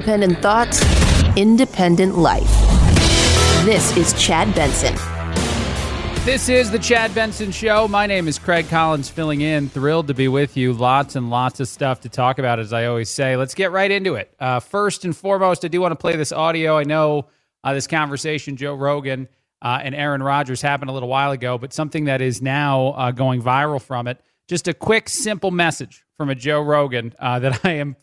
independent thoughts, independent life. This is Chad Benson. This is the Chad Benson Show. My name is Craig Collins, filling in. Thrilled to be with you. Lots and lots of stuff to talk about, as I always say. Let's get right into it. Uh, first and foremost, I do want to play this audio. I know uh, this conversation, Joe Rogan uh, and Aaron Rodgers, happened a little while ago, but something that is now uh, going viral from it. Just a quick, simple message from a Joe Rogan uh, that I am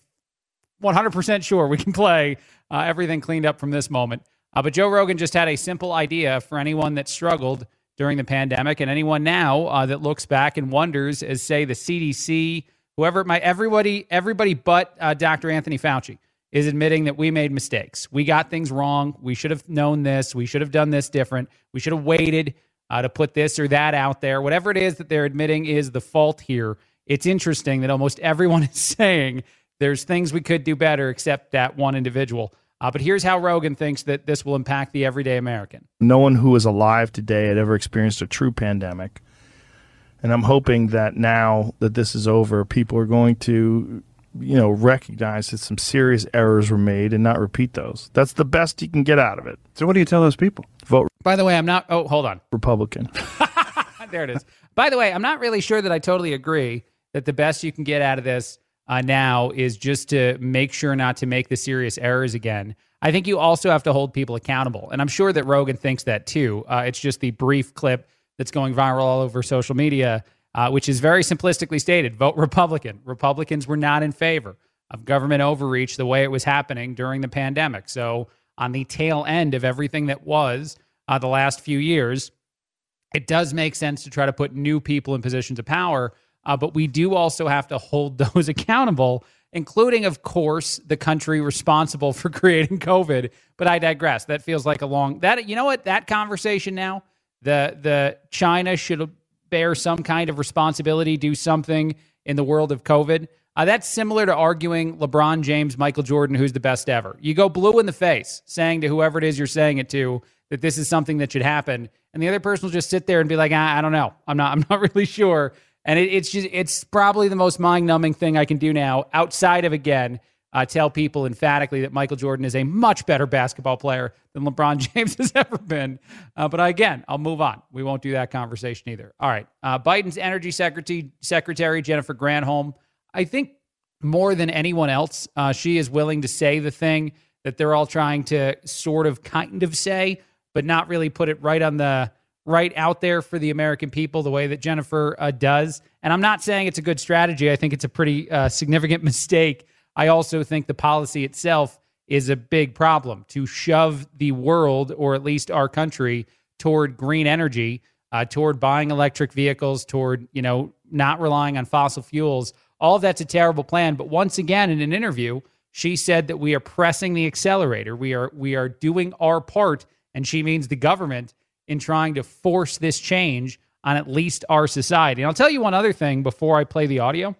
100% sure we can play uh, everything cleaned up from this moment. but Joe Rogan just had a simple idea for anyone that struggled during the pandemic, and anyone now uh, that looks back and wonders, as say the CDC, whoever it might, everybody, everybody but uh, Dr. Anthony Fauci is admitting that we made mistakes. We got things wrong. We should have known this. We should have done this different. We should have waited uh, to put this or that out there. Whatever it is that they're admitting is the fault here. It's interesting that almost everyone is saying there's things we could do better, except that one individual. Uh, but here's how Rogan thinks that this will impact the everyday American. No one who is alive today had ever experienced a true pandemic. And I'm hoping that now that this is over, people are going to, you know, recognize that some serious errors were made and not repeat those. That's the best you can get out of it. So, what do you tell those people? Vote By the way, I'm not. Oh, hold on. Republican. there it is. By the way, I'm not really sure that I totally agree that the best you can get out of this uh, now is just to make sure not to make the serious errors again. I think you also have to hold people accountable. And I'm sure that Rogan thinks that too. Uh, it's just the brief clip that's going viral all over social media, uh, which is very simplistically stated vote Republican. Republicans were not in favor of government overreach the way it was happening during the pandemic. So, on the tail end of everything that was uh, the last few years, it does make sense to try to put new people in positions of power uh, but we do also have to hold those accountable, including, of course, the country responsible for creating COVID. But I digress. That feels like a long that you know what that conversation now. The the China should bear some kind of responsibility, do something in the world of COVID. Uh, that's similar to arguing LeBron James, Michael Jordan, who's the best ever. You go blue in the face, saying to whoever it is you're saying it to that this is something that should happen, and the other person will just sit there and be like, ah, "I don't know, I'm not, I'm not really sure." And it, it's just it's probably the most mind numbing thing I can do now, outside of again uh, tell people emphatically that Michael Jordan is a much better basketball player than LeBron James has ever been. Uh, but again, I'll move on. We won't do that conversation either. All right. Uh, Biden's Energy Secretary, Secretary Jennifer Granholm, I think more than anyone else, uh, she is willing to say the thing that they're all trying to sort of kind of say, but not really put it right on the right out there for the American people the way that Jennifer uh, does. And I'm not saying it's a good strategy. I think it's a pretty uh, significant mistake. I also think the policy itself is a big problem to shove the world, or at least our country, toward green energy, uh, toward buying electric vehicles, toward you know not relying on fossil fuels. All of that's a terrible plan. But once again, in an interview, she said that we are pressing the accelerator. We are we are doing our part, and she means the government in trying to force this change on at least our society. And I'll tell you one other thing before I play the audio.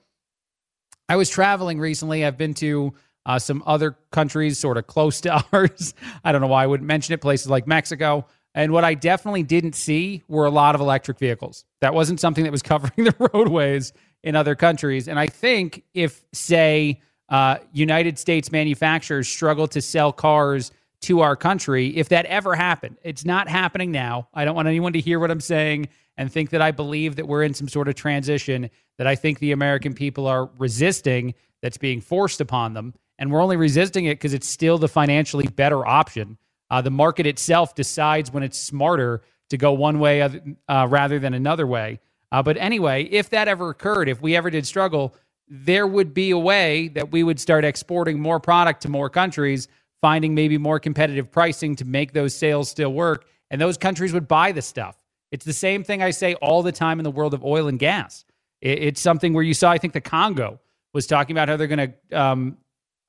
I was traveling recently. I've been to uh, some other countries sort of close to ours. I don't know why I wouldn't mention it, places like Mexico. And what I definitely didn't see were a lot of electric vehicles. That wasn't something that was covering the roadways in other countries. And I think if, say, uh, United States manufacturers struggle to sell cars to our country if that ever happened. It's not happening now. I don't want anyone to hear what I'm saying and think that I believe that we're in some sort of transition that I think the American people are resisting that's being forced upon them. And we're only resisting it because it's still the financially better option. Uh, the market itself decides when it's smarter to go one way uh, rather than another way. Uh, but anyway, if that ever occurred, if we ever did struggle, there would be a way that we would start exporting more product to more countries finding maybe more competitive pricing to make those sales still work. And those countries would buy the stuff. It's the same thing I say all the time in the world of oil and gas. It's something where you saw, I think the Congo was talking about how they're going to um,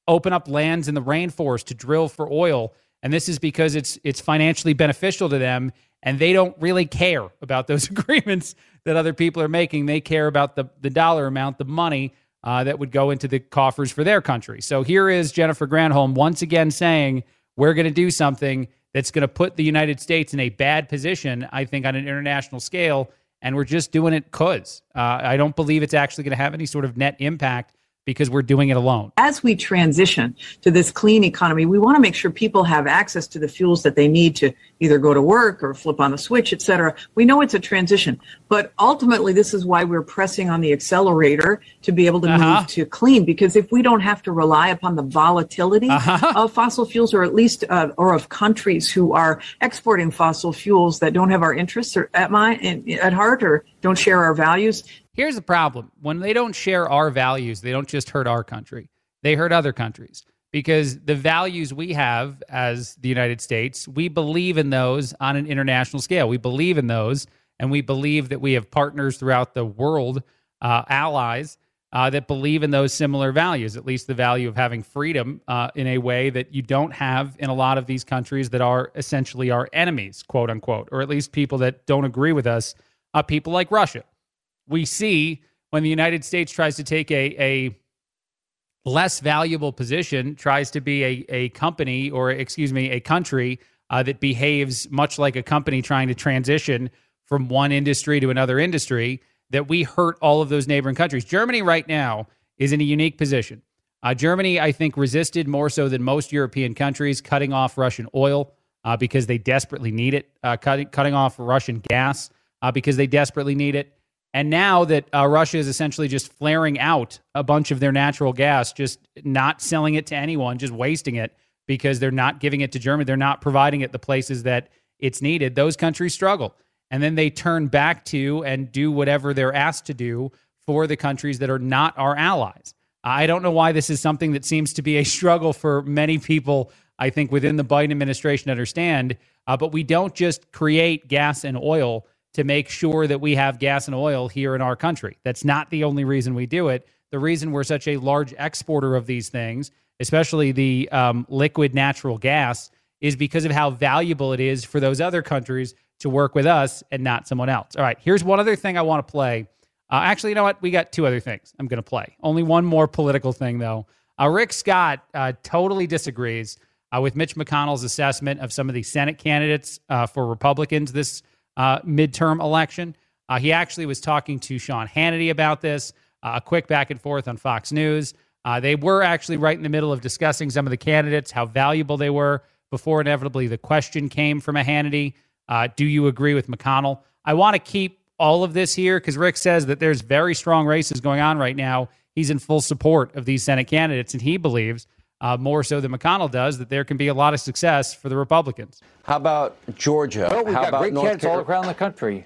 open up lands in the rainforest to drill for oil. And this is because it's it's financially beneficial to them, and they don't really care about those agreements that other people are making. They care about the the dollar amount, the money uh, that would go into the coffers for their country. So here is Jennifer Granholm once again saying, we're going to do something that's going to put the United States in a bad position, I think, on an international scale. And we're just doing it because uh, I don't believe it's actually going to have any sort of net impact because we're doing it alone. As we transition to this clean economy, we want to make sure people have access to the fuels that they need to either go to work or flip on the switch, et cetera. We know it's a transition, but ultimately, this is why we're pressing on the accelerator to be able to uh-huh. move to clean. Because if we don't have to rely upon the volatility uh-huh. of fossil fuels, or at least uh, or of countries who are exporting fossil fuels that don't have our interests at mind at heart or don't share our values, Here's the problem when they don't share our values, they don't just hurt our country, they hurt other countries because the values we have as the United States, we believe in those on an international scale. We believe in those, and we believe that we have partners throughout the world, uh, allies. Uh, that believe in those similar values, at least the value of having freedom uh, in a way that you don't have in a lot of these countries that are essentially our enemies, quote unquote, or at least people that don't agree with us, uh, people like Russia we see when the United States tries to take a, a less valuable position, tries to be a, a company or, excuse me, a country uh, that behaves much like a company trying to transition from one industry to another industry, that we hurt all of those neighboring countries. Germany right now is in a unique position. Uh, Germany, I think, resisted more so than most European countries, cutting off Russian oil uh, because they desperately need it, uh, cutting, cutting off Russian gas uh, because they desperately need it. And now that uh, Russia is essentially just flaring out a bunch of their natural gas, just not selling it to anyone, just wasting it because they're not giving it to Germany, they're not providing it the places that it's needed, those countries struggle. And then they turn back to and do whatever they're asked to do for the countries that are not our allies. I don't know why this is something that seems to be a struggle for many people, I think, within the Biden administration to understand. Uh, but we don't just create gas and oil to make sure that we have gas and oil here in our country. That's not the only reason we do it. The reason we're such a large exporter of these things, especially the um, liquid natural gas, is because of how valuable it is for those other countries to work with us and not someone else. All right, here's one other thing I want to play. Uh, actually, you know what? We got two other things I'm going to play. Only one more political thing, though. Uh, Rick Scott uh, totally disagrees uh, with Mitch McConnell's assessment of some of the Senate candidates uh, for Republicans this uh, midterm election. Uh, he actually was talking to Sean Hannity about this, uh, a quick back and forth on Fox News. Uh, they were actually right in the middle of discussing some of the candidates, how valuable they were, before inevitably the question came from a Hannity uh, Do you agree with McConnell? I want to keep all of this here because Rick says that there's very strong races going on right now. He's in full support of these Senate candidates, and he believes uh, more so than McConnell does, that there can be a lot of success for the Republicans. How about Georgia? Well, we've How got about great North candidates all around the country.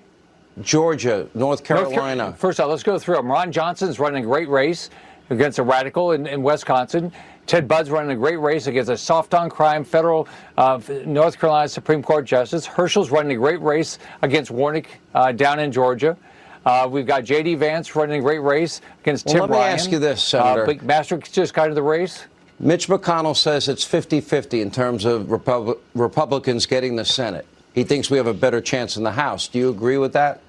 Georgia, North Carolina. North First off, let's go through them. Ron Johnson's running a great race against a radical in, in Wisconsin. Ted Budd's running a great race against a soft on crime federal uh, North Carolina Supreme Court justice. Herschel's running a great race against Warnock uh, down in Georgia. Uh, we've got J.D. Vance running a great race against well, Tim let me Ryan. ask you this, Senator. Uh, Master just got into the race. Mitch McConnell says it's 50 50 in terms of Repub- Republicans getting the Senate. He thinks we have a better chance in the House. Do you agree with that?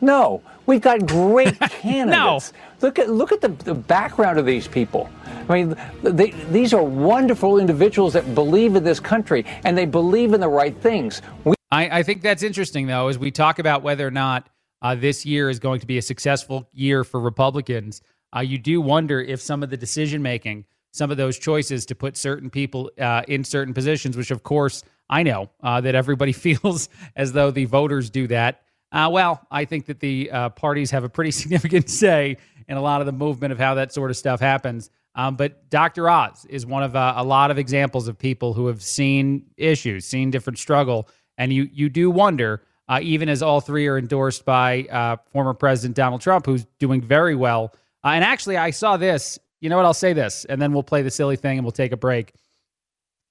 No, we've got great candidates. no. Look at look at the, the background of these people. I mean, they, these are wonderful individuals that believe in this country and they believe in the right things. We- I, I, think that's interesting, though, as we talk about whether or not uh, this year is going to be a successful year for Republicans uh, you do wonder if some of the decision making, some of those choices to put certain people uh, in certain positions, which of course I know uh, that everybody feels as though the voters do that. Uh, well, I think that the uh, parties have a pretty significant say in a lot of the movement of how that sort of stuff happens. Um, but Dr. Oz is one of uh, a lot of examples of people who have seen issues, seen different struggle, and you you do wonder. Uh, even as all three are endorsed by uh, former President Donald Trump, who's doing very well uh, and actually, I saw this. You know what? I'll say this, and then we'll play the silly thing and we'll take a break.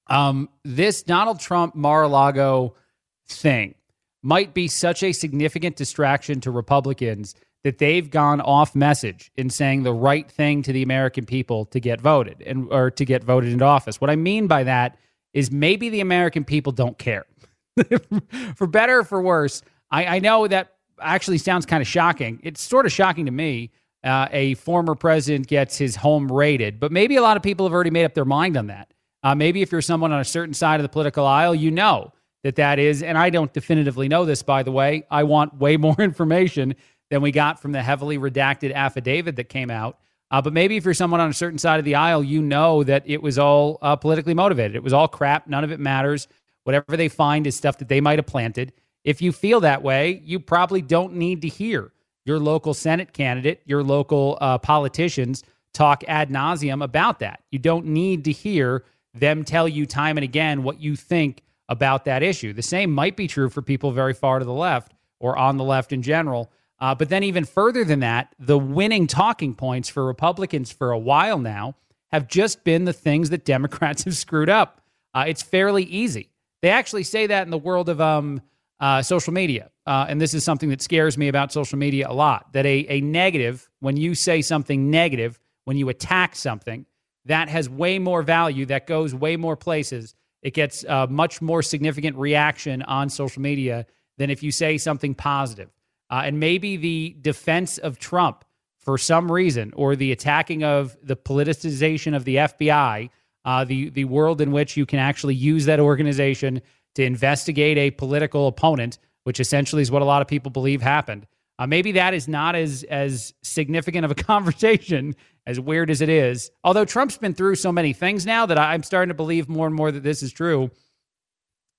Um, this Donald Trump Mar-a-Lago thing might be such a significant distraction to Republicans that they've gone off message in saying the right thing to the American people to get voted and or to get voted into office. What I mean by that is maybe the American people don't care. for better or for worse, I, I know that actually sounds kind of shocking. It's sort of shocking to me uh, a former president gets his home raided. But maybe a lot of people have already made up their mind on that. Uh, maybe if you're someone on a certain side of the political aisle, you know that that is, and I don't definitively know this, by the way. I want way more information than we got from the heavily redacted affidavit that came out. Uh, but maybe if you're someone on a certain side of the aisle, you know that it was all uh, politically motivated. It was all crap. None of it matters. Whatever they find is stuff that they might have planted. If you feel that way, you probably don't need to hear your local Senate candidate, your local uh, politicians talk ad nauseum about that. You don't need to hear them tell you time and again what you think about that issue. The same might be true for people very far to the left or on the left in general. Uh, but then, even further than that, the winning talking points for Republicans for a while now have just been the things that Democrats have screwed up. Uh, it's fairly easy. They actually say that in the world of um, uh, social media. Uh, and this is something that scares me about social media a lot that a, a negative, when you say something negative, when you attack something, that has way more value, that goes way more places. It gets a much more significant reaction on social media than if you say something positive. Uh, and maybe the defense of Trump for some reason, or the attacking of the politicization of the FBI, uh, the the world in which you can actually use that organization to investigate a political opponent, which essentially is what a lot of people believe happened. Uh, maybe that is not as as significant of a conversation as weird as it is. Although Trump's been through so many things now that I'm starting to believe more and more that this is true.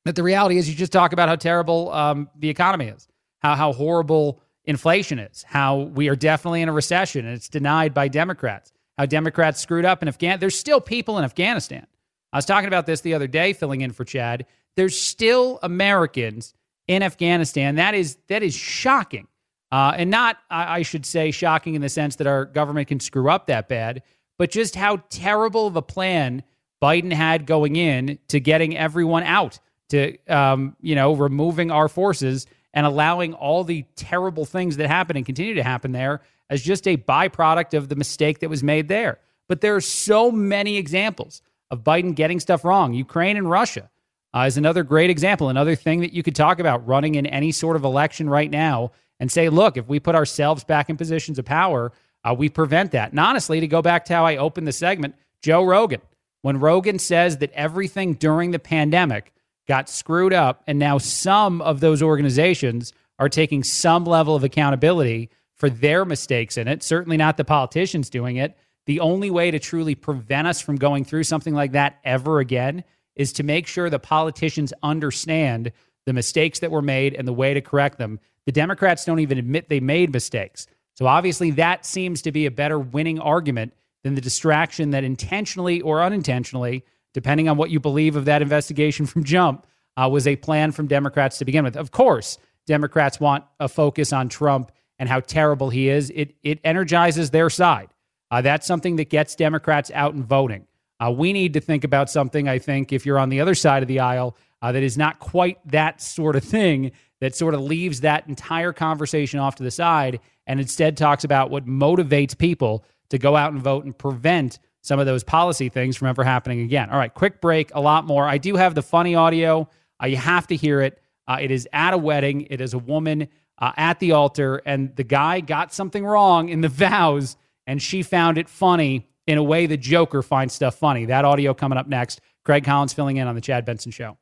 That the reality is, you just talk about how terrible um, the economy is, how how horrible inflation is, how we are definitely in a recession, and it's denied by Democrats. How Democrats screwed up in Afghanistan. There's still people in Afghanistan. I was talking about this the other day, filling in for Chad. There's still Americans in Afghanistan. That is that is shocking. Uh, and not, I, I should say, shocking in the sense that our government can screw up that bad, but just how terrible of a plan Biden had going in to getting everyone out, to um, you know, removing our forces and allowing all the terrible things that happen and continue to happen there as just a byproduct of the mistake that was made there. But there are so many examples of Biden getting stuff wrong. Ukraine and Russia uh, is another great example, another thing that you could talk about running in any sort of election right now and say, look, if we put ourselves back in positions of power, uh, we prevent that. And honestly, to go back to how I opened the segment, Joe Rogan, when Rogan says that everything during the pandemic got screwed up, and now some of those organizations are taking some level of accountability for their mistakes in it, certainly not the politicians doing it. The only way to truly prevent us from going through something like that ever again is to make sure the politicians understand the mistakes that were made and the way to correct them. The Democrats don't even admit they made mistakes. So obviously, that seems to be a better winning argument than the distraction that intentionally or unintentionally, depending on what you believe of that investigation from jump, uh, was a plan from Democrats to begin with. Of course, Democrats want a focus on Trump and how terrible he is. It it energizes their side. Uh, that's something that gets Democrats out and voting. Uh, we need to think about something. I think if you're on the other side of the aisle, uh, that is not quite that sort of thing that sort of leaves that entire conversation off to the side and instead talks about what motivates people to go out and vote and prevent some of those policy things from ever happening again. All right, quick break, a lot more. I do have the funny audio. Uh, you have to hear it. Uh, it is at a wedding, it is a woman uh, at the altar, and the guy got something wrong in the vows, and she found it funny in a way the Joker finds stuff funny. That audio coming up next. Craig Collins filling in on the Chad Benson Show.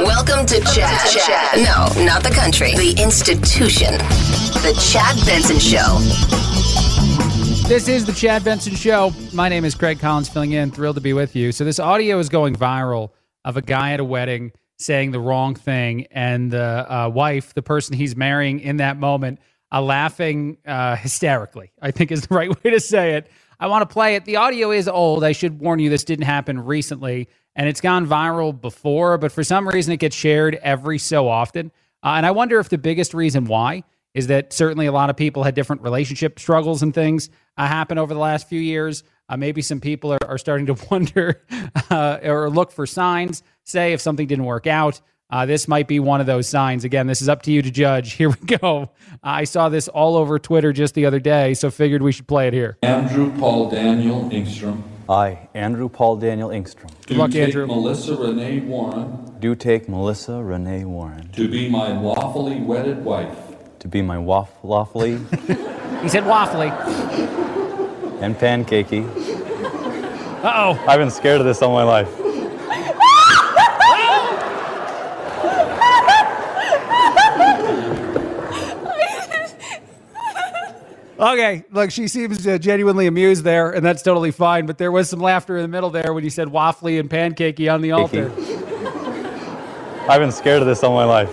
Welcome to Chad. Chad. No, not the country. The institution. The Chad Benson Show. This is the Chad Benson Show. My name is Craig Collins, filling in. Thrilled to be with you. So, this audio is going viral of a guy at a wedding saying the wrong thing, and the uh, wife, the person he's marrying in that moment, uh, laughing uh, hysterically, I think is the right way to say it. I want to play it. The audio is old. I should warn you, this didn't happen recently and it's gone viral before, but for some reason it gets shared every so often. Uh, and I wonder if the biggest reason why is that certainly a lot of people had different relationship struggles and things uh, happen over the last few years. Uh, maybe some people are, are starting to wonder or look for signs, say if something didn't work out. Uh, this might be one of those signs. Again, this is up to you to judge. Here we go. I saw this all over Twitter just the other day, so figured we should play it here. Andrew Paul Daniel Engstrom. I, Andrew Paul Daniel Engstrom. Do luck, take Andrew. Melissa Renee Warren Do take Melissa Renee Warren to be my lawfully wedded wife. to be my waf- lawfully He said waffly. and pancakey. Uh oh. I've been scared of this all my life. Okay, look, she seems uh, genuinely amused there, and that's totally fine. But there was some laughter in the middle there when you said waffly and pancakey on the altar. I've been scared of this all my life.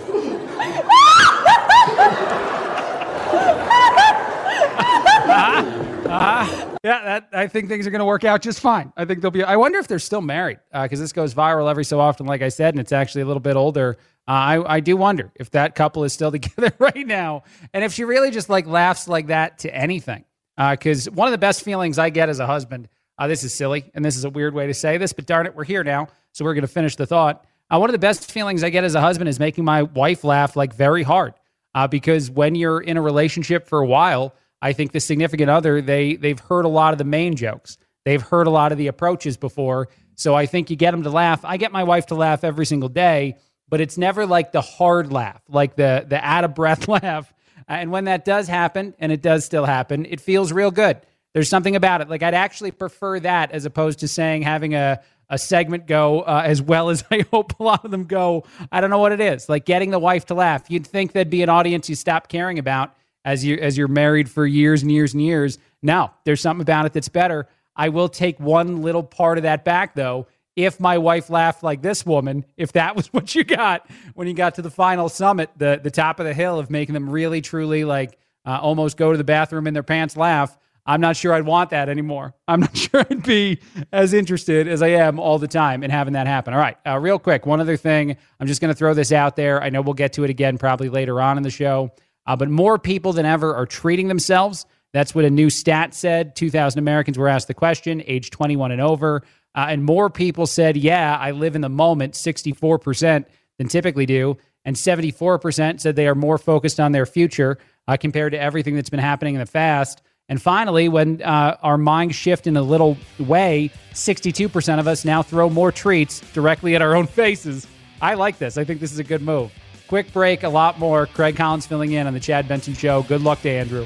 Yeah, that I think things are going to work out just fine. I think they'll be. I wonder if they're still married because this goes viral every so often, like I said, and it's actually a little bit older. Uh, I I do wonder if that couple is still together right now, and if she really just like laughs like that to anything. Because one of the best feelings I get as a husband, uh, this is silly, and this is a weird way to say this, but darn it, we're here now, so we're going to finish the thought. Uh, one of the best feelings I get as a husband is making my wife laugh like very hard. Uh, because when you're in a relationship for a while, I think the significant other they they've heard a lot of the main jokes. They've heard a lot of the approaches before. So I think you get them to laugh. I get my wife to laugh every single day, but it's never like the hard laugh, like the the out of breath laugh. And when that does happen, and it does still happen, it feels real good. There's something about it. Like I'd actually prefer that as opposed to saying having a a segment go uh, as well as I hope a lot of them go. I don't know what it is. Like getting the wife to laugh. You'd think there'd be an audience you stop caring about as you as you're married for years and years and years. Now, there's something about it that's better. I will take one little part of that back though. If my wife laughed like this woman, if that was what you got when you got to the final summit, the the top of the hill of making them really truly like uh, almost go to the bathroom in their pants laugh, I'm not sure I'd want that anymore. I'm not sure I'd be as interested as I am all the time in having that happen. All right, uh, real quick, one other thing. I'm just going to throw this out there. I know we'll get to it again probably later on in the show. Uh, but more people than ever are treating themselves. That's what a new stat said. 2,000 Americans were asked the question, age 21 and over. Uh, and more people said, Yeah, I live in the moment, 64% than typically do. And 74% said they are more focused on their future uh, compared to everything that's been happening in the past. And finally, when uh, our minds shift in a little way, 62% of us now throw more treats directly at our own faces. I like this. I think this is a good move. Quick break, a lot more. Craig Collins filling in on the Chad Benson Show. Good luck to Andrew.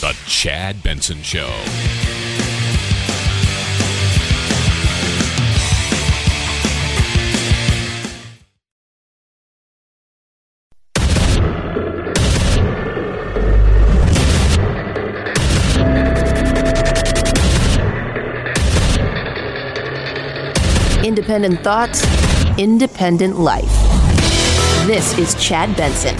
The Chad Benson Show. Independent thoughts, independent life. This is Chad Benson.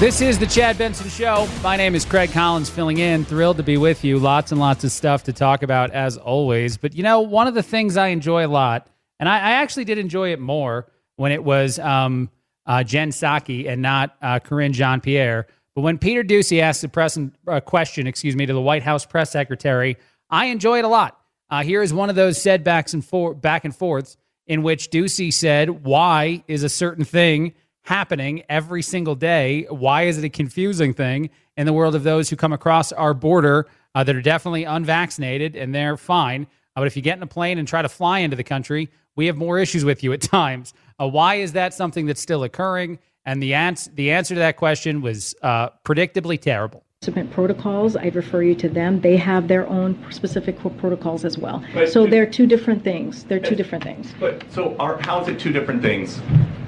This is the Chad Benson Show. My name is Craig Collins, filling in. Thrilled to be with you. Lots and lots of stuff to talk about, as always. But you know, one of the things I enjoy a lot, and I, I actually did enjoy it more when it was um, uh, Jen Psaki and not uh, Karine Jean Pierre. But when Peter Doocy asked the press uh, question, excuse me, to the White House press secretary, I enjoy it a lot. Uh, here is one of those said backs and for, back and forths in which Doocy said, "Why is a certain thing happening every single day? Why is it a confusing thing in the world of those who come across our border uh, that are definitely unvaccinated and they're fine? Uh, but if you get in a plane and try to fly into the country, we have more issues with you at times. Uh, why is that something that's still occurring?" And the answer the answer to that question was uh, predictably terrible submit protocols, I'd refer you to them. They have their own specific protocols as well. But so do- they're two different things. They're two different things. But so are, how is it two different things?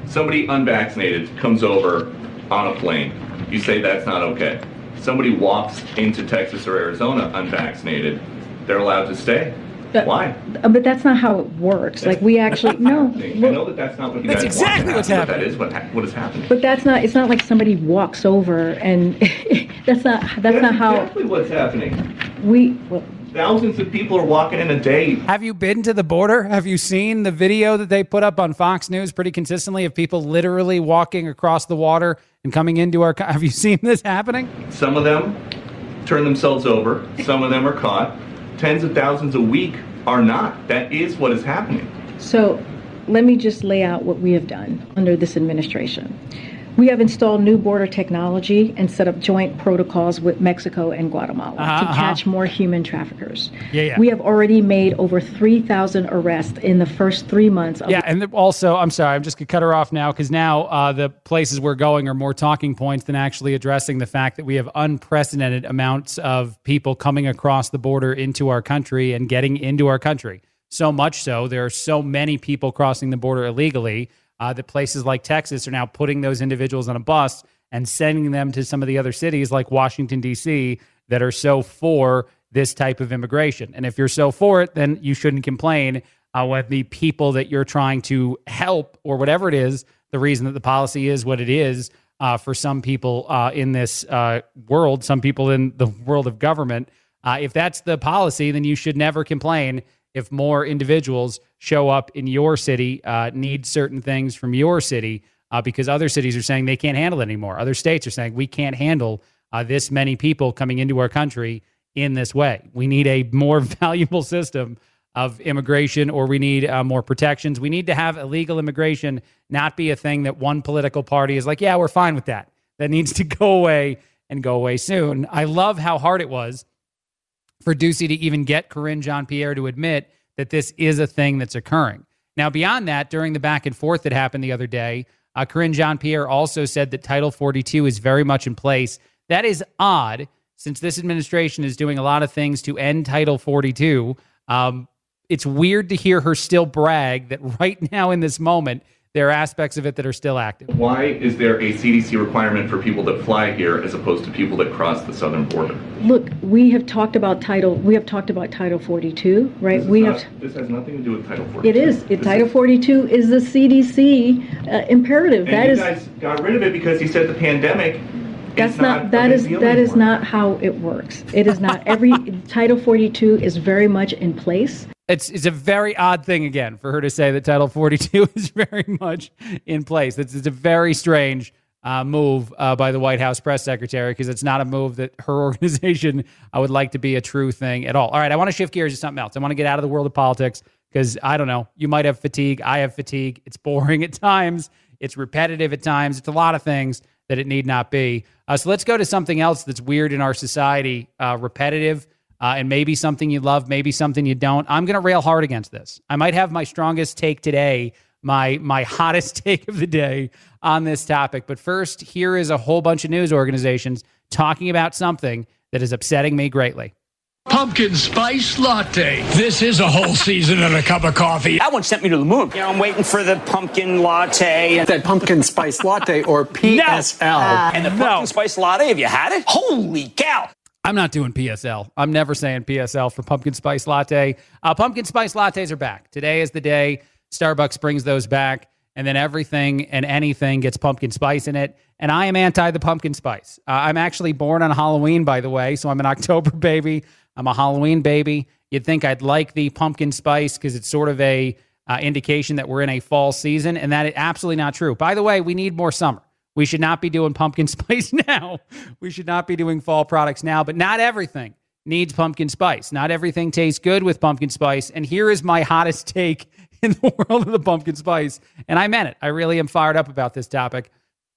Somebody unvaccinated comes over on a plane. You say that's not okay. Somebody walks into Texas or Arizona unvaccinated. They're allowed to stay. But- Why? Uh, But that's not how it works. Like we actually no. I know that that's not what you That's guys want to exactly what's happen, but happening. That is what, ha- what is happening. But that's not. It's not like somebody walks over and that's not. That's That's not how exactly what's happening. we. Well, Thousands of people are walking in a day. Have you been to the border? Have you seen the video that they put up on Fox News pretty consistently of people literally walking across the water and coming into our? co- Have you seen this happening? Some of them turn themselves over. Some of them are caught. Tens of thousands a week are not. That is what is happening. So let me just lay out what we have done under this administration. We have installed new border technology and set up joint protocols with Mexico and Guatemala Uh-huh, to uh-huh. catch more human traffickers. Yeah, yeah. We have already made over 3,000 arrests in the first three months of Yeah, and also, I'm sorry, I'm just gonna cut her off now because now uh, the places we're going are more talking points than actually addressing the fact that we have unprecedented amounts of people coming across the border into our country and getting into our country. So much so, there are so many people crossing the border illegally uh, that places like Texas are now putting those individuals on a bus and sending them to some of the other cities like Washington, D.C., that are so for this type of immigration. And if you're so for it, then you shouldn't complain uh, the people that you're trying to help or whatever it is, the reason that the policy is what it is uh, for some people uh, in this uh, world, some people in the world of government. Uh, if that's the policy, then you should never complain if more individuals show up in your city, uh, need certain things from your city, uh, because other cities are saying they can't handle it anymore. Other states are saying we can't handle uh, this many people coming into our country in this way. We need a more valuable system of immigration, or we need uh, more protections. We need to have illegal immigration not be a thing that one political party is like, yeah, we're fine with that. That needs to go away and go away soon. I love how hard it was for Doocy to even get Karine Jean Pierre to admit that this is a thing that's occurring. Now, beyond that, during the back and forth that happened the other day, uh, Karine Jean Pierre also said that Title 42 is very much in place. That is odd since this administration is doing a lot of things to end Title 42. Um, it's weird to hear her still brag that right now in this moment, there are aspects of it that are still active. Why is there a CDC requirement for people that fly here as opposed to people that cross the southern border? Look, we have talked about title. We have talked about Title 42, right? We not- have. This has nothing to do with Title 42. It is. It, This Title 42 is the CDC uh, imperative. And that you is. guys got rid of it because you said the pandemic. That's not, a that is that is not how it works. It is not every Title 42 is very much in place. It's it's a very odd thing again for her to say that Title 42 is very much in place. It's, it's a very strange uh, move uh, by the White House press secretary because it's not a move that her organization I would like to be a true thing at all. All right, I want to shift gears to something else. I want to get out of the world of politics because I don't know. You might have fatigue. I have fatigue. It's boring at times. It's repetitive at times. It's a lot of things that it need not be. Uh, so let's go to something else that's weird in our society, uh, repetitive uh, and maybe something you love, maybe something you don't. I'm going to rail hard against this. I might have my strongest take today, my my hottest take of the day on this topic. But first, here is a whole bunch of news organizations talking about something that is upsetting me greatly. Pumpkin spice latte. This is a whole season and a cup of coffee. That one sent me to the moon. You know, I'm waiting for the pumpkin latte. And that pumpkin spice latte or PSL. No. and the pumpkin spice latte, have you had it? Holy cow. I'm not doing PSL. I'm never saying PSL for pumpkin spice latte. Uh, pumpkin spice lattes are back. Today is the day Starbucks brings those back, and then everything and anything gets pumpkin spice in it. And I am anti the pumpkin spice. Uh, I'm actually born on Halloween, by the way, so I'm an October baby. I'm a Halloween baby. You'd think I'd like the pumpkin spice because it's sort of a uh, indication that we're in a fall season, and that is absolutely not true. By the way, we need more summer. We should not be doing pumpkin spice now. We should not be doing fall products now, but not everything needs pumpkin spice. Not everything tastes good with pumpkin spice. And here is my hottest take in the world of the pumpkin spice. And I meant it. I really am fired up about this topic.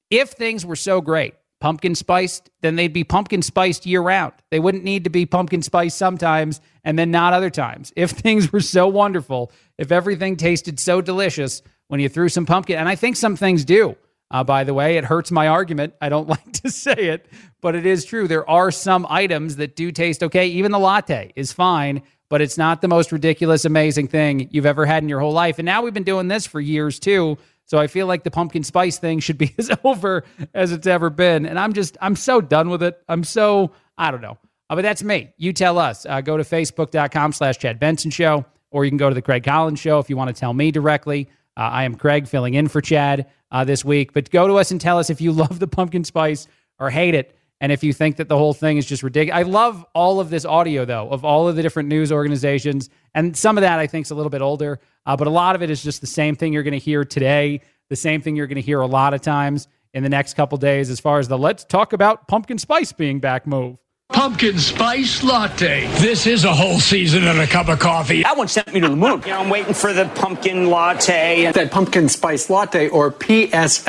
If things were so great, pumpkin spiced, then they'd be pumpkin spiced year round. They wouldn't need to be pumpkin spiced sometimes and then not other times. If things were so wonderful, if everything tasted so delicious when you threw some pumpkin, and I think some things do. Uh, by the way, it hurts my argument. I don't like to say it, but it is true. There are some items that do taste okay. Even the latte is fine, but it's not the most ridiculous, amazing thing you've ever had in your whole life. And now we've been doing this for years too. So I feel like the pumpkin spice thing should be as over as it's ever been. And I'm just, I'm so done with it. I'm so, I don't know. Uh, but that's me. You tell us. Uh, go to facebook.com slash Chad Benson Show, or you can go to the Craig Collins Show if you want to tell me directly. Uh, I am Craig filling in for Chad uh, this week. But go to us and tell us if you love the pumpkin spice or hate it. And if you think that the whole thing is just ridiculous, I love all of this audio, though, of all of the different news organizations. And some of that I think is a little bit older, uh, but a lot of it is just the same thing you're going to hear today, the same thing you're going to hear a lot of times in the next couple days as far as the let's talk about pumpkin spice being back move. Pumpkin spice latte. This is a whole season in a cup of coffee. That one sent me to the moon. You know, I'm waiting for the pumpkin latte. And, That pumpkin spice latte or PSL.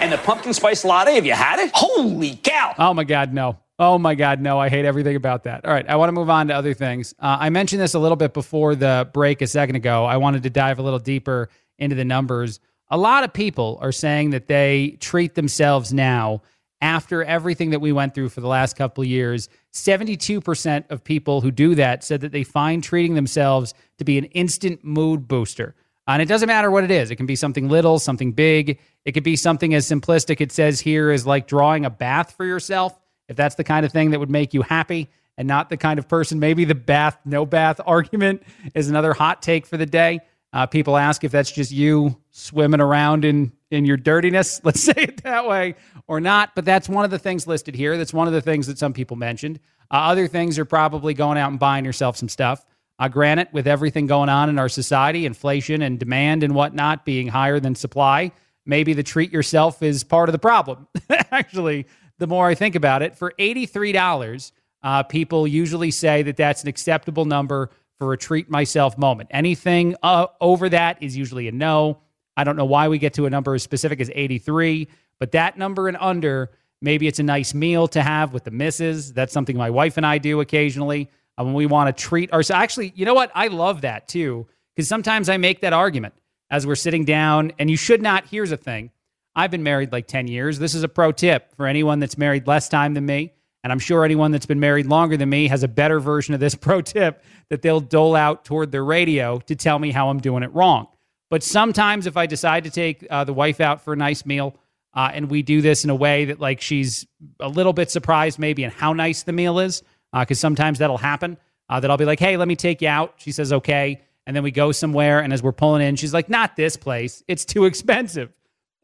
and the pumpkin spice latte, have you had it? Holy cow! Oh my God, no. Oh my God, no. I hate everything about that. All right, I want to move on to other things. Uh, I mentioned this a little bit before the break a second ago. I wanted to dive a little deeper into the numbers. A lot of people are saying that they treat themselves now after everything that we went through for the last couple of years. 72% of people who do that said that they find treating themselves to be an instant mood booster. And it doesn't matter what it is. It can be something little, something big. It could be something as simplistic, it says here, as like drawing a bath for yourself. If that's the kind of thing that would make you happy and not the kind of person, maybe the bath, no bath argument is another hot take for the day. Uh, people ask if that's just you swimming around in in your dirtiness. Let's say it that way, or not. But that's one of the things listed here. That's one of the things that some people mentioned. Uh, other things are probably going out and buying yourself some stuff. Uh, granted, with everything going on in our society, inflation and demand and whatnot being higher than supply, maybe the treat yourself is part of the problem. Actually, the more I think about it, for $83, uh, people usually say that that's an acceptable number for a treat myself moment. Anything uh, over that is usually a no. I don't know why we get to a number as specific as 83, but that number and under, maybe it's a nice meal to have with the missus. That's something my wife and I do occasionally when we want to treat ourselves. Actually, you know what? I love that too, because sometimes I make that argument as we're sitting down, and you should not. Here's a thing I've been married like 10 years. This is a pro tip for anyone that's married less time than me. And I'm sure anyone that's been married longer than me has a better version of this pro tip that they'll dole out toward their radio to tell me how I'm doing it wrong. But sometimes if I decide to take uh, the wife out for a nice meal, uh, and we do this in a way that like she's a little bit surprised maybe in how nice the meal is, because sometimes that'll happen. Uh, that I'll be like, hey, let me take you out. She says, okay. And then we go somewhere, and as we're pulling in, she's like, not this place. It's too expensive.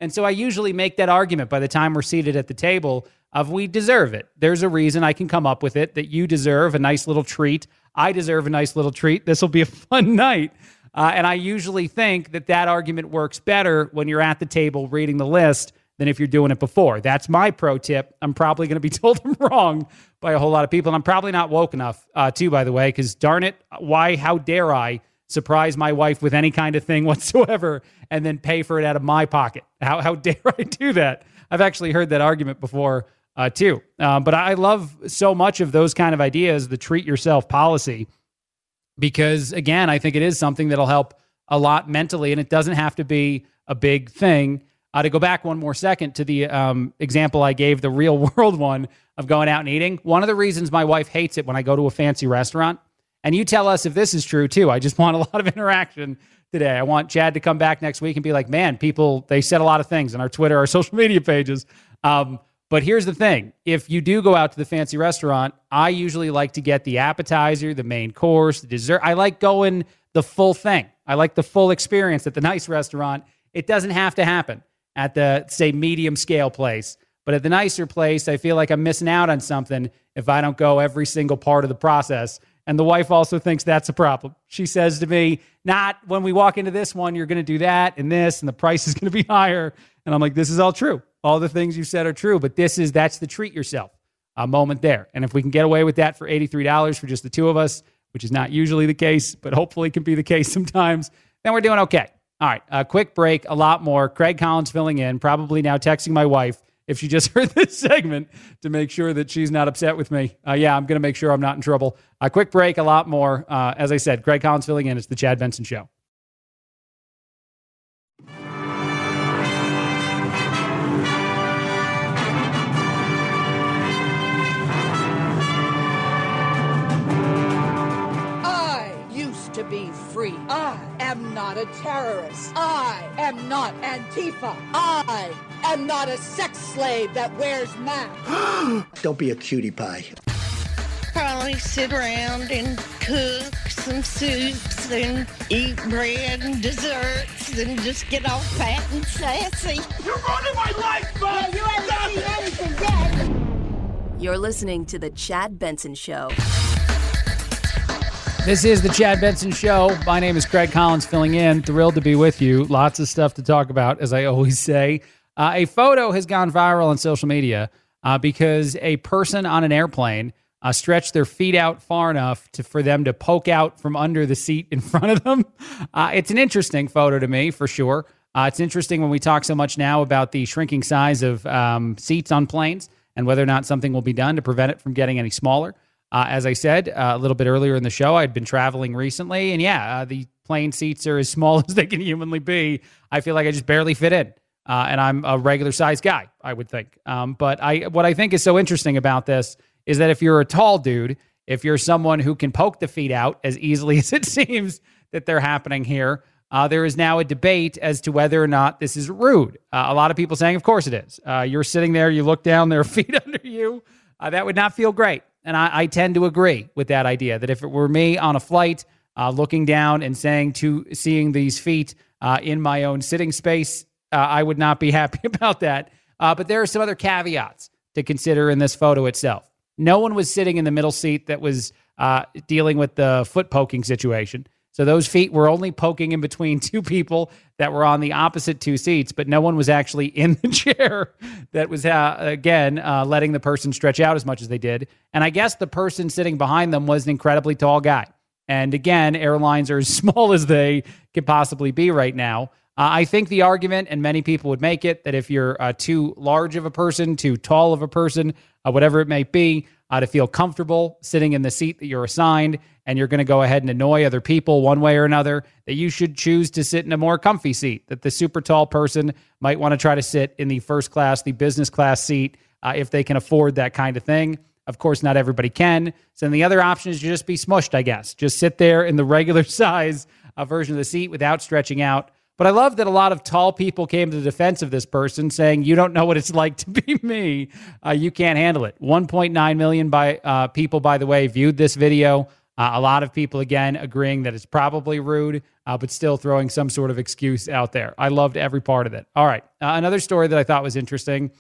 And so I usually make that argument by the time we're seated at the table of we deserve it. There's a reason I can come up with it that you deserve a nice little treat. I deserve a nice little treat. This will be a fun night. Uh, and I usually think that that argument works better when you're at the table reading the list than if you're doing it before. That's my pro tip. I'm probably going to be told I'm wrong by a whole lot of people. And I'm probably not woke enough, uh, too, by the way, because darn it, why, how dare I surprise my wife with any kind of thing whatsoever and then pay for it out of my pocket? How, how dare I do that? I've actually heard that argument before, uh, too. Uh, but I love so much of those kind of ideas, the treat yourself policy, because again, I think it is something that'll help a lot mentally, and it doesn't have to be a big thing. Uh, to go back one more second to the um, example I gave, the real world one of going out and eating. One of the reasons my wife hates it when I go to a fancy restaurant, and you tell us if this is true too. I just want a lot of interaction today. I want Chad to come back next week and be like, man, people, they said a lot of things on our Twitter, our social media pages. Um, but here's the thing if you do go out to the fancy restaurant, I usually like to get the appetizer, the main course, the dessert. I like going the full thing. I like the full experience at the nice restaurant. It doesn't have to happen at the, say, medium scale place. But at the nicer place, I feel like I'm missing out on something if I don't go every single part of the process. And the wife also thinks that's a problem. She says to me, Not when we walk into this one, you're going to do that and this, and the price is going to be higher. And I'm like, This is all true. All the things you said are true, but this is that's the treat yourself a moment there. And if we can get away with that for $83 for just the two of us, which is not usually the case, but hopefully can be the case sometimes, then we're doing okay. All right, a quick break, a lot more. Craig Collins filling in, probably now texting my wife if she just heard this segment to make sure that she's not upset with me. Uh, yeah, I'm going to make sure I'm not in trouble. A quick break, a lot more. Uh, as I said, Craig Collins filling in. It's the Chad Benson Show. Am not a terrorist. I am not Antifa. I am not a sex slave that wears masks. Don't be a cutie pie. Probably sit around and cook some soups and eat bread and desserts and just get all fat and sassy. You're running my life, man! you haven't seen anything yet. You're listening to The Chad Benson Show. This is the Chad Benson Show. My name is Craig Collins filling in. Thrilled to be with you. Lots of stuff to talk about, as I always say. Uh, a photo has gone viral on social media uh, because a person on an airplane uh, stretch their feet out far enough to for them to poke out from under the seat in front of them. Uh, it's an interesting photo to me for sure. Uh, it's interesting when we talk so much now about the shrinking size of um, seats on planes and whether or not something will be done to prevent it from getting any smaller. Uh, as I said uh, a little bit earlier in the show, I'd been traveling recently, and yeah, uh, the plane seats are as small as they can humanly be. I feel like I just barely fit in. Uh, and I'm a regular sized guy, I would think. Um, but I, what I think is so interesting about this is that if you're a tall dude, if you're someone who can poke the feet out as easily as it seems that they're happening here, uh, there is now a debate as to whether or not this is rude. Uh, a lot of people saying, of course it is. You're sitting there, you look down, there are feet under you. Uh, that would not feel great. And I, I, tend to agree with that idea that if it were me on a flight, uh, looking down and saying to seeing these feet uh, in my own sitting space, I would not be happy about that. but there are some other caveats to consider in this photo itself. No one was sitting in the middle seat that was dealing with the foot poking situation. So those feet were only poking in between two people that were on the opposite two seats, but no one was actually in the chair that was, uh, again, uh, letting the person stretch out as much as they did. And I guess the person sitting behind them was an incredibly tall guy. And again, airlines are as small as they could possibly be right now. Uh, I think the argument, and many people would make it, that if you're uh, too large of a person, too tall of a person, uh, whatever it may be, uh, to feel comfortable sitting in the seat that you're assigned and you're going to go ahead and annoy other people one way or another, that you should choose to sit in a more comfy seat. That the super tall person might want to try to sit in the first class, the business class seat, uh, if they can afford that kind of thing. Of course, not everybody can. So then the other option is to just be smushed, I guess. Just sit there in the regular size uh, version of the seat without stretching out. But I love that a lot of tall people came to the defense of this person, saying, "You don't know what it's like to be me. Uh, you can't handle it." 1.9 million by uh, people, by the way, viewed this video. Uh, a lot of people, again, agreeing that it's probably rude, uh, but still throwing some sort of excuse out there. I loved every part of it. All right, uh, another story that I thought was interesting.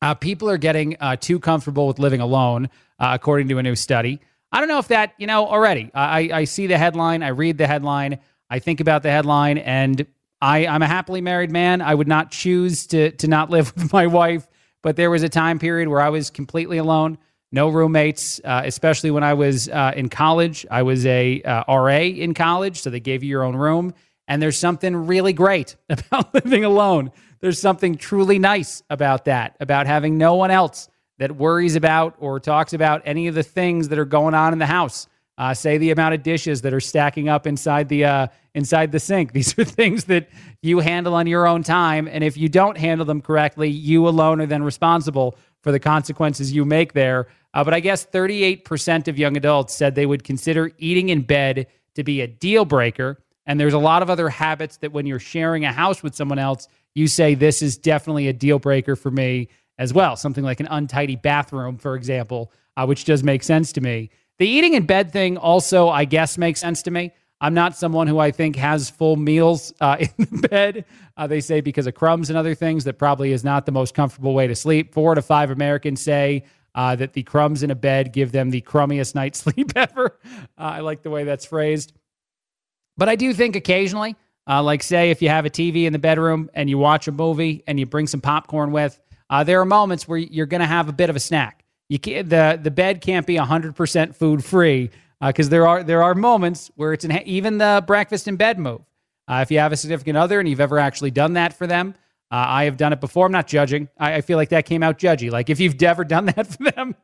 Uh, people are getting too comfortable with living alone, according to a new study. I don't know if that, you know, already. I, I see the headline, I read the headline. I think about the headline, and I, I'm a happily married man. I would not choose to to not live with my wife, but there was a time period where I was completely alone, no roommates. Uh, especially when I was uh, in college, I was a uh, RA in college, so they gave you your own room. And there's something really great about living alone. There's something truly nice about that, about having no one else that worries about or talks about any of the things that are going on in the house. Uh, say the amount of dishes that are stacking up inside the uh, inside the sink. These are things that you handle on your own time, and if you don't handle them correctly, you alone are then responsible for the consequences you make there. Uh, but I guess 38% of young adults said they would consider eating in bed to be a deal breaker. And there's a lot of other habits that when you're sharing a house with someone else, you say this is definitely a deal breaker for me as well. Something like an untidy bathroom, for example, uh, which does make sense to me. The eating in bed thing also, I guess, makes sense to me. I'm not someone who I think has full meals uh, in the bed. Uh, they say because of crumbs and other things, that probably is not the most comfortable way to sleep. Four to five Americans say uh, that the crumbs in a bed give them the crummiest night's sleep ever. Uh, I like the way that's phrased. But I do think occasionally, uh, like say if you have a TV in the bedroom and you watch a movie and you bring some popcorn with, uh, there are moments where you're going to have a bit of a snack you can't the the bed can't be 100% food free because uh, there are there are moments where it's an, even the breakfast in bed move. Uh, if you have a significant other and you've ever actually done that for them, uh, I have done it before. I'm not judging. I, I, feel like that came out judgy. Like if you've ever done that for them,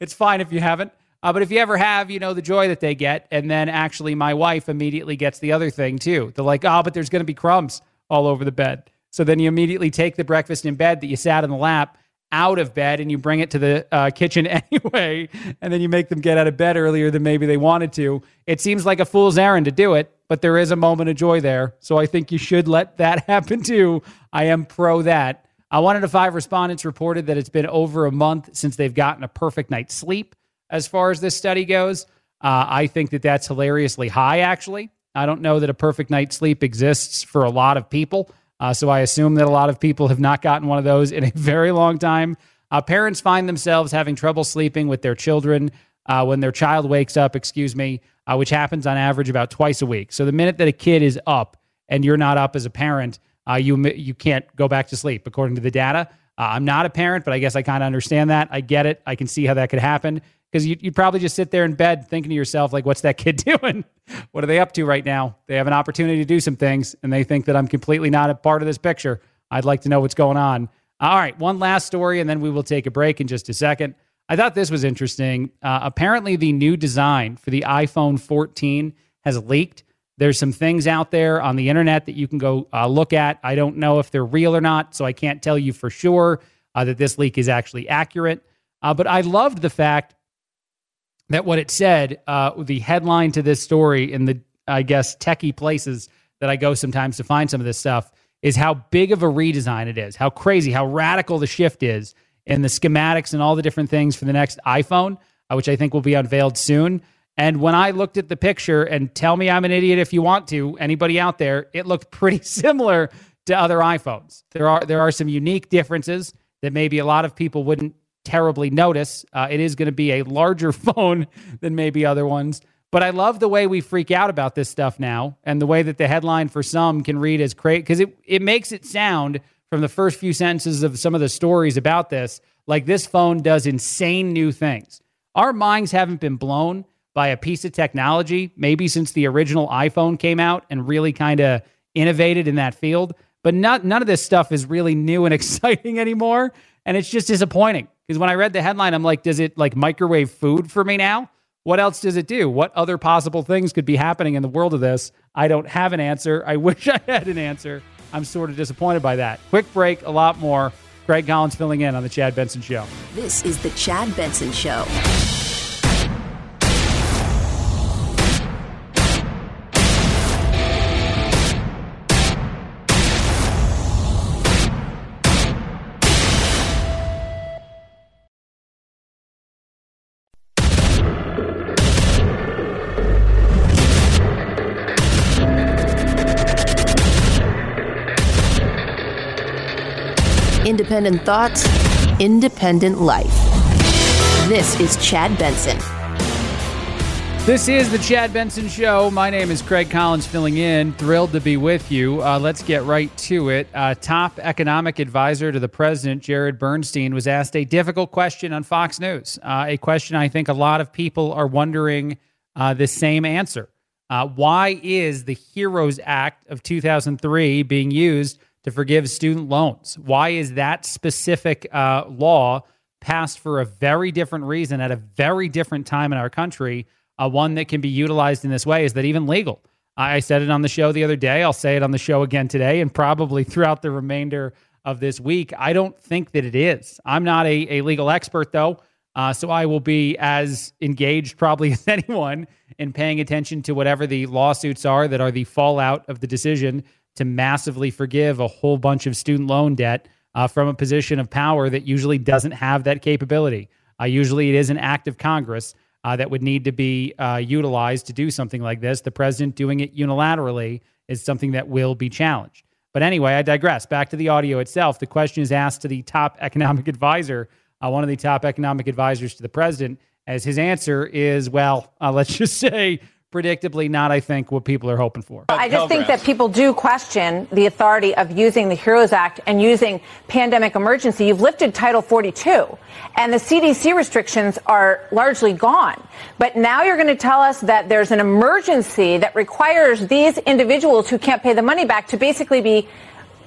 it's fine if you haven't. Uh, but if you ever have, you know the joy that they get, and then actually my wife immediately gets the other thing too. They're like, oh, but there's going to be crumbs all over the bed. So then you immediately take the breakfast in bed that you sat in the lap out of bed and you bring it to the uh, kitchen anyway, and then you make them get out of bed earlier than maybe they wanted to. It seems like a fool's errand to do it, but there is a moment of joy there. So I think you should let that happen too. I am pro that. Uh, one out of five respondents reported that it's been over a month since they've gotten a perfect night's sleep. As far as this study goes, uh, I think that that's hilariously high, actually. I don't know that a perfect night's sleep exists for a lot of people. Uh, so I assume that a lot of people have not gotten one of those in a very long time. Uh, parents find themselves having trouble sleeping with their children uh, when their child wakes up, excuse me, uh, which happens on average about twice a week. So the minute that a kid is up and you're not up as a parent, uh, you you can't go back to sleep according to the data. Uh, I'm not a parent, but I guess I kind of understand that. I get it. I can see how that could happen because you, you'd probably just sit there in bed thinking to yourself, like, what's that kid doing? what are they up to right now? They have an opportunity to do some things, and they think that I'm completely not a part of this picture. I'd like to know what's going on. All right, one last story, and then we will take a break in just a second. I thought this was interesting. Uh, apparently, the new design for the iPhone 14 has leaked. There's some things out there on the internet that you can go uh, look at. I don't know if they're real or not, so I can't tell you for sure uh, that this leak is actually accurate. Uh, but I loved the fact that what it said, uh, the headline to this story in the, I guess, techie places that I go sometimes to find some of this stuff is how big of a redesign it is, how crazy, how radical the shift is in the schematics and all the different things for the next iPhone, uh, which I think will be unveiled soon. And when I looked at the picture, and tell me I'm an idiot if you want to, anybody out there, it looked pretty similar to other iPhones. There are there are some unique differences that maybe a lot of people wouldn't terribly notice. Uh, it is going to be a larger phone than maybe other ones. But I love the way we freak out about this stuff now and the way that the headline for some can read as crazy because it, it makes it sound from the first few sentences of some of the stories about this like this phone does insane new things. Our minds haven't been blown by a piece of technology, maybe since the original iPhone came out and really kind of innovated in that field. But not, none of this stuff is really new and exciting anymore. And it's just disappointing because when I read the headline, I'm like, does it like microwave food for me now? What else does it do? What other possible things could be happening in the world of this? I don't have an answer. I wish I had an answer. I'm sort of disappointed by that. Quick break, a lot more. Craig Collins filling in on The Chad Benson Show. This is The Chad Benson Show. Independent thoughts, independent life. This is Chad Benson. This is the Chad Benson Show. My name is Craig Collins, filling in. Thrilled to be with you. Uh, let's get right to it. Uh, top economic advisor to the president, Jared Bernstein, was asked a difficult question on Fox News. Uh, a question I think a lot of people are wondering uh, the same answer. Uh, why is the HEROES Act of 2003 being used to forgive student loans? Why is that specific uh, law passed for a very different reason at a very different time in our country? Uh, one that can be utilized in this way is that even legal. I said it on the show the other day. I'll say it on the show again today and probably throughout the remainder of this week. I don't think that it is. I'm not a, a legal expert, though. Uh, so I will be as engaged probably as anyone in paying attention to whatever the lawsuits are that are the fallout of the decision to massively forgive a whole bunch of student loan debt uh, from a position of power that usually doesn't have that capability. Uh, usually, it is an act of Congress uh, that would need to be uh, utilized to do something like this. The president doing it unilaterally is something that will be challenged. But anyway, I digress. Back to the audio itself. The question is asked to the top economic advisor, uh, one of the top economic advisors to the president, as his answer is, well, uh, let's just say predictably not, I think, what people are hoping for. I just think that people do question the authority of using the HEROES Act and using pandemic emergency. You've lifted Title 42, and the CDC restrictions are largely gone. But now you're going to tell us that there's an emergency that requires these individuals who can't pay the money back to basically be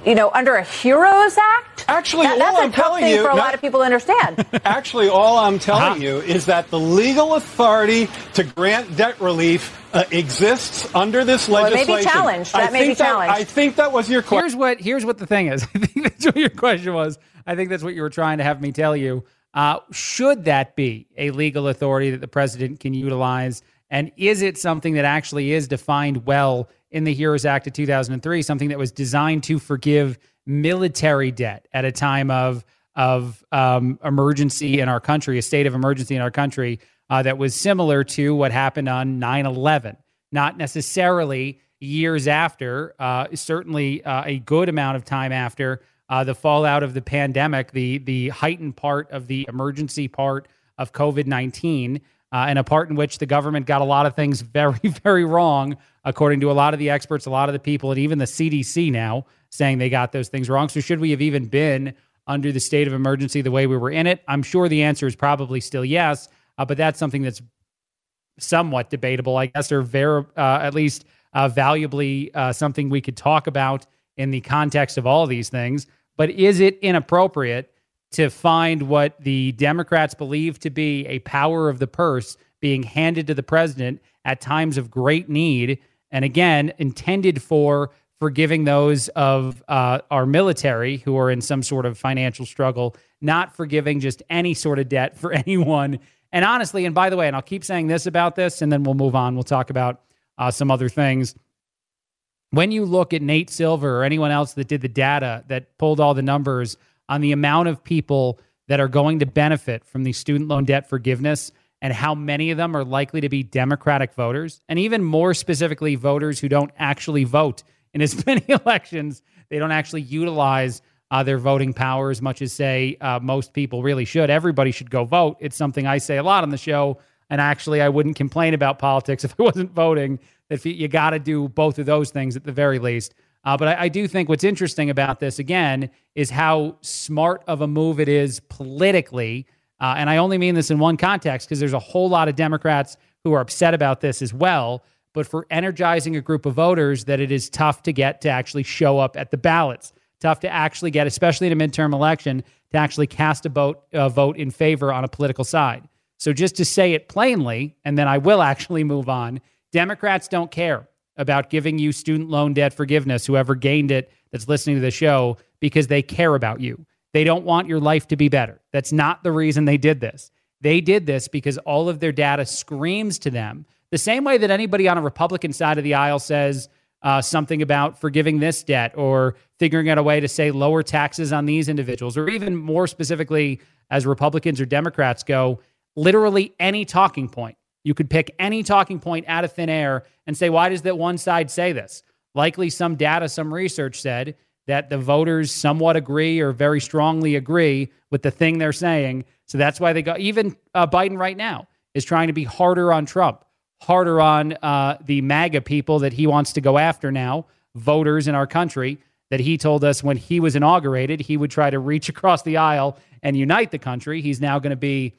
you know, under a HEROES Act? Actually, that, all that's I'm a tough telling thing you, for a not- lot of people to understand. Actually, all I'm telling you is that the legal authority to grant debt relief uh, exists under this Well, it may legislation. be challenged. That I may be think that- challenged. I think that was your question. Here's what here's what the thing is. I think that's what your question was. I think that's what you were trying to have me tell you. Uh, should that be a legal authority that the president can utilize? And is it something that actually is defined well in the HEROES Act of 2003, something that was designed to forgive military debt at a time of of um, emergency in our country, a state of emergency in our country uh, that was similar to what happened on 9 11. Not necessarily years after, uh, certainly uh, a good amount of time after uh, the fallout of the pandemic, the, the heightened part of the emergency part of COVID 19. Uh, and a part in which the government got a lot of things very, very wrong, according to a lot of the experts, a lot of the people, and even the CDC now saying they got those things wrong. So, should we have even been under the state of emergency the way we were in it? I'm sure the answer is probably still yes. uh, but that's something that's somewhat debatable, I guess, or very, uh, at least uh, valuably uh, something we could talk about in the context of all these things. But is it inappropriate to find what the Democrats believe to be a power of the purse being handed to the president at times of great need? And again, intended for forgiving those of uh, our military who are in some sort of financial struggle, not forgiving just any sort of debt for anyone. And honestly, and by the way, and I'll keep saying this about this, and then we'll move on. We'll talk about uh, some other things. When you look at Nate Silver or anyone else that did the data that pulled all the numbers on the amount of people that are going to benefit from the student loan debt forgiveness and how many of them are likely to be Democratic voters, and even more specifically, voters who don't actually vote in as many elections. They don't actually utilize uh, their voting power as much as, say, uh, most people really should. Everybody should go vote. It's something I say a lot on the show. And actually, I wouldn't complain about politics if I wasn't voting. If you, you got to do both of those things at the very least. Uh, but I, I, do think what's interesting about this, again, is how smart of a move it is politically. Uh, and I only mean this in one context because there's a whole lot of Democrats who are upset about this as well. But for energizing a group of voters that it is tough to get to actually show up at the ballots, tough to actually get, especially in a midterm election, to actually cast a vote, a vote in favor on a political side. So just to say it plainly, and then I will actually move on Democrats don't care about giving you student loan debt forgiveness, whoever gained it that's listening to the show, because they care about you. They don't want your life to be better. That's not the reason they did this. They did this because all of their data screams to them the same way that anybody on a Republican side of the aisle says uh, something about forgiving this debt or figuring out a way to say lower taxes on these individuals, or even more specifically, as Republicans or Democrats go, literally any talking point you could pick any talking point out of thin air and say, why does that one side say this? Likely some data, some research said that the voters somewhat agree or very strongly agree with the thing they're saying. So that's why they go, even uh, Biden right now is trying to be harder on Trump, harder on uh, the MAGA people that he wants to go after now, voters in our country that he told us when he was inaugurated, he would try to reach across the aisle and unite the country. He's now going to be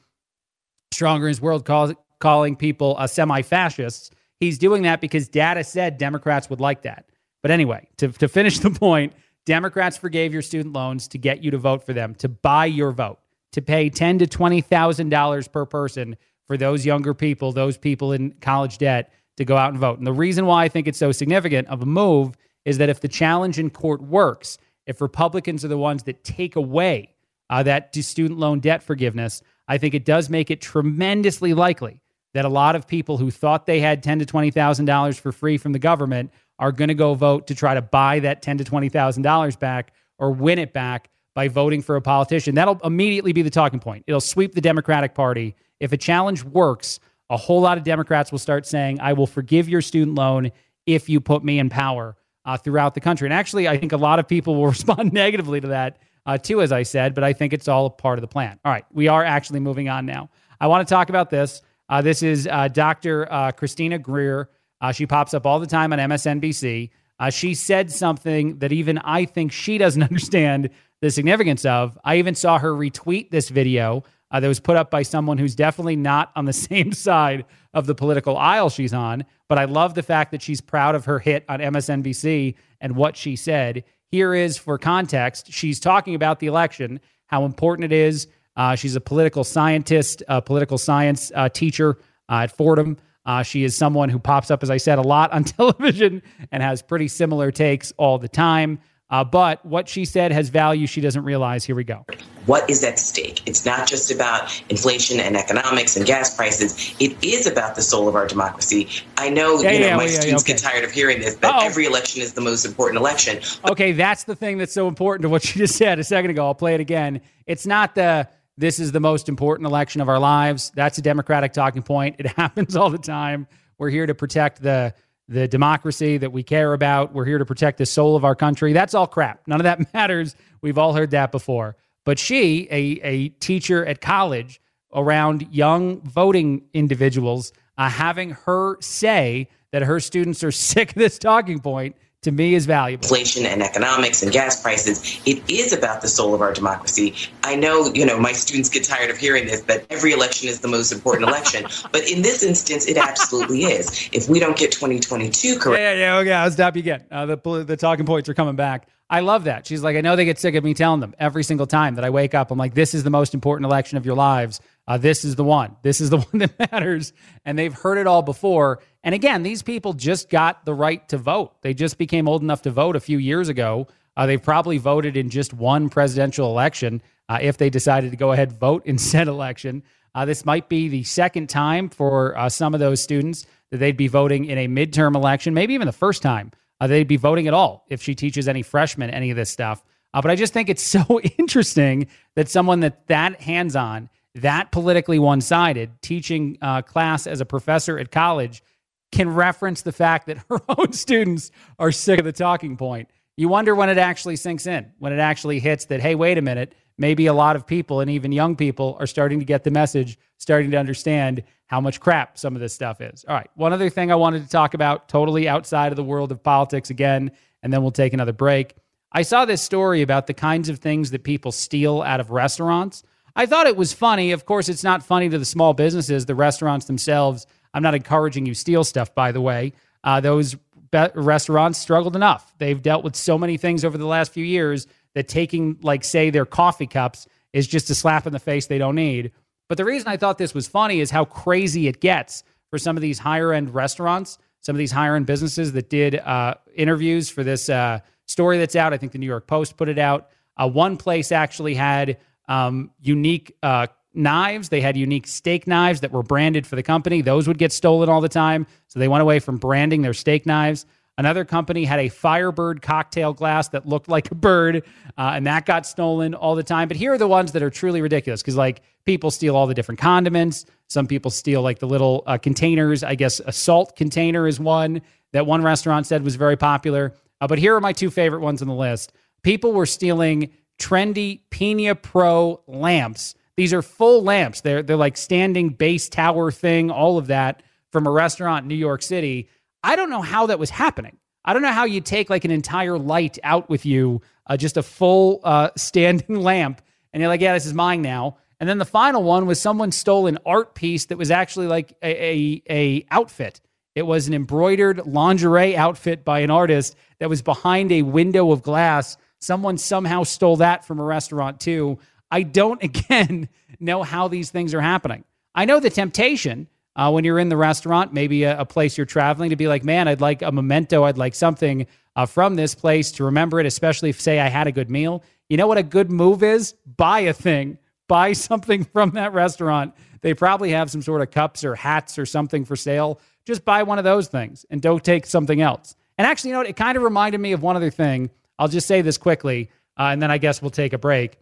stronger in his world cause, calling people uh, semi fascists. He's doing that because data said Democrats would like that. But anyway, to, to finish the point, Democrats forgave your student loans to get you to vote for them, to buy your vote, to pay ten to twenty thousand dollars per person for those younger people, those people in college debt, to go out and vote. And the reason why I think it's so significant of a move is that if the challenge in court works, if Republicans are the ones that take away uh, that student loan debt forgiveness, I think it does make it tremendously likely that a lot of people who thought they had ten to twenty thousand dollars for free from the government are going to go vote to try to buy that ten to twenty thousand dollars back or win it back by voting for a politician. That'll immediately be the talking point. It'll sweep the Democratic Party. If a challenge works, a whole lot of Democrats will start saying, "I will forgive your student loan if you put me in power." Uh, throughout the country, and actually, I think a lot of people will respond negatively to that uh, too, as I said. But I think it's all part of the plan. All right, we are actually moving on now. I want to talk about this. Uh, this is uh, Dr. Uh, Christina Greer. Uh, she pops up all the time on MSNBC. Uh, she said something that even I think she doesn't understand the significance of. I even saw her retweet this video uh, that was put up by someone who's definitely not on the same side of the political aisle she's on. But I love the fact that she's proud of her hit on MSNBC and what she said. Here is for context she's talking about the election, how important it is uh, she's a political scientist, a political science uh, teacher uh, at Fordham. Uh, she is someone who pops up, as I said, a lot on television and has pretty similar takes all the time. Uh, but what she said has value she doesn't realize. Here we go. What is at stake? It's not just about inflation and economics and gas prices. It is about the soul of our democracy. I know, yeah, you know, yeah, my yeah, students okay. get tired of hearing this, but every election is the most important election. okay, that's the thing that's so important to what she just said a second ago. I'll play it again. It's not the this is the most important election of our lives. That's a Democratic talking point. It happens all the time. We're here to protect the the democracy that we care about. We're here to protect the soul of our country. That's all crap. None of that matters. We've all heard that before. But she, a, a teacher at college around young voting individuals, uh, having her say that her students are sick of this talking point to me is valuable. Inflation and economics and gas prices. It is about the soul of our democracy. I know, you know, my students get tired of hearing this that every election is the most important election, but in this instance, it absolutely is. If we don't get 2022 correct, yeah, yeah, yeah. Okay, I'll stop you again. Uh, the the talking points are coming back. I love that. She's like, I know they get sick of me telling them every single time that I wake up. I'm like, this is the most important election of your lives. Uh, this is the one. This is the one that matters. And they've heard it all before. And again, these people just got the right to vote. They just became old enough to vote a few years ago. Uh, they've probably voted in just one presidential election uh, if they decided to go ahead vote in said election. Uh, this might be the second time for uh, some of those students that they'd be voting in a midterm election, maybe even the first time uh, they'd be voting at all if she teaches any freshmen any of this stuff. Uh, but I just think it's so interesting that someone that that hands on, that politically one sided, teaching uh, class as a professor at college can reference the fact that her own students are sick of the talking point. You wonder when it actually sinks in, when it actually hits that, hey, wait a minute, maybe a lot of people and even young people are starting to get the message, starting to understand how much crap some of this stuff is. All right. One other thing I wanted to talk about, totally outside of the world of politics again, and then we'll take another break. I saw this story about the kinds of things that people steal out of restaurants. I thought it was funny. Of course, it's not funny to the small businesses, the restaurants themselves. I'm not encouraging you steal stuff, by the way. Uh, those be- restaurants struggled enough. They've dealt with so many things over the last few years that taking, like, say, their coffee cups is just a slap in the face they don't need. But the reason I thought this was funny is how crazy it gets for some of these higher end restaurants, some of these higher end businesses that did uh, interviews for this uh, story that's out. I think the New York Post put it out. Uh, one place actually had um, unique uh, knives. They had unique steak knives that were branded for the company. Those would get stolen all the time. So they went away from branding their steak knives. Another company had a Firebird cocktail glass that looked like a bird, uh, and that got stolen all the time. But here are the ones that are truly ridiculous because, like, people steal all the different condiments. Some people steal, like, the little uh, containers. I guess a salt container is one that one restaurant said was very popular. Uh, but here are my two favorite ones on the list. People were stealing trendy Pina Pro lamps. These are full lamps. They're they're like standing base tower thing, all of that from a restaurant in New York City I don't know how that was happening. I don't know how you take like an entire light out with you, uh, just a full uh, standing lamp, and you're like, yeah, this is mine now. And then the final one was someone stole an art piece that was actually like a, a, a outfit. It was an embroidered lingerie outfit by an artist that was behind a window of glass. Someone somehow stole that from a restaurant too. I don't again know how these things are happening. I know the temptation uh, when you're in the restaurant, maybe a, a, place you're traveling, to be like, man, I'd like a memento. I'd like something uh, from this place to remember it, especially if, say, I had a good meal. You know what a good move is? Buy a thing, buy something from that restaurant. They probably have some sort of cups or hats or something for sale. Just buy one of those things and don't take something else. And actually, you know what? It kind of reminded me of one other thing. I'll just say this quickly, uh, and then I guess we'll take a break.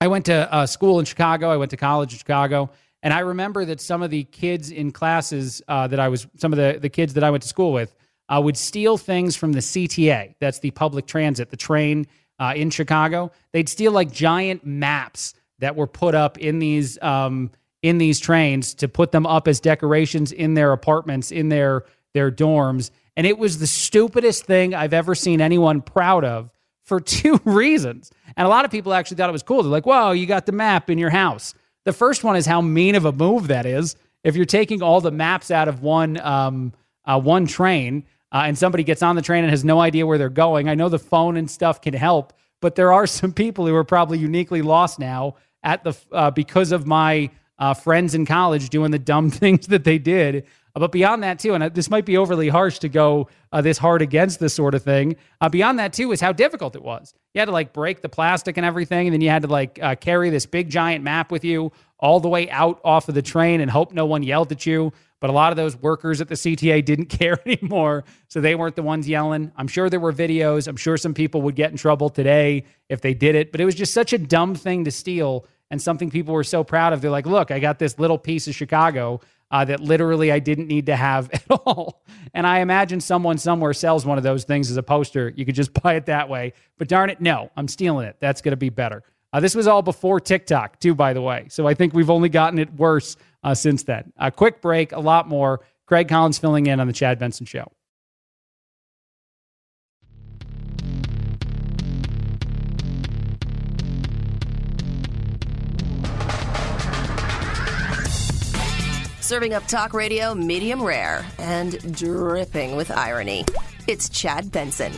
I went to uh, school in Chicago. I went to college in Chicago. And I remember that some of the kids in classes uh, that I was, some of the, the kids that I went to school with, uh, would steal things from the CTA. That's the public transit, the train uh, in Chicago. They'd steal like giant maps that were put up in these um, in these trains to put them up as decorations in their apartments, in their their dorms. And it was the stupidest thing I've ever seen anyone proud of for two reasons. And a lot of people actually thought it was cool. They're like, "Whoa, you got the map in your house." The first one is how mean of a move that is. If you're taking all the maps out of one um, uh, one train uh, and somebody gets on the train and has no idea where they're going, I know the phone and stuff can help, but there are some people who are probably uniquely lost now at the uh, because of my uh, friends in college doing the dumb things that they did. But beyond that, too, and uh, this might be overly harsh to go uh, this hard against this sort of thing. Uh, beyond that, too, is how difficult it was. You had to like break the plastic and everything, and then you had to like uh, carry this big giant map with you all the way out off of the train and hope no one yelled at you. But a lot of those workers at the CTA didn't care anymore, so they weren't the ones yelling. I'm sure there were videos. I'm sure some people would get in trouble today if they did it, but it was just such a dumb thing to steal and something people were so proud of. They're like, look, I got this little piece of Chicago uh, that literally I didn't need to have at all. And I imagine someone somewhere sells one of those things as a poster. You could just buy it that way. But darn it, no, I'm stealing it. That's going to be better. Uh, this was all before TikTok, too, by the way. So I think we've only gotten it worse uh, since then. A quick break, a lot more. Craig Collins filling in on the Chad Benson Show. Serving up talk radio medium rare and dripping with irony. It's Chad Benson.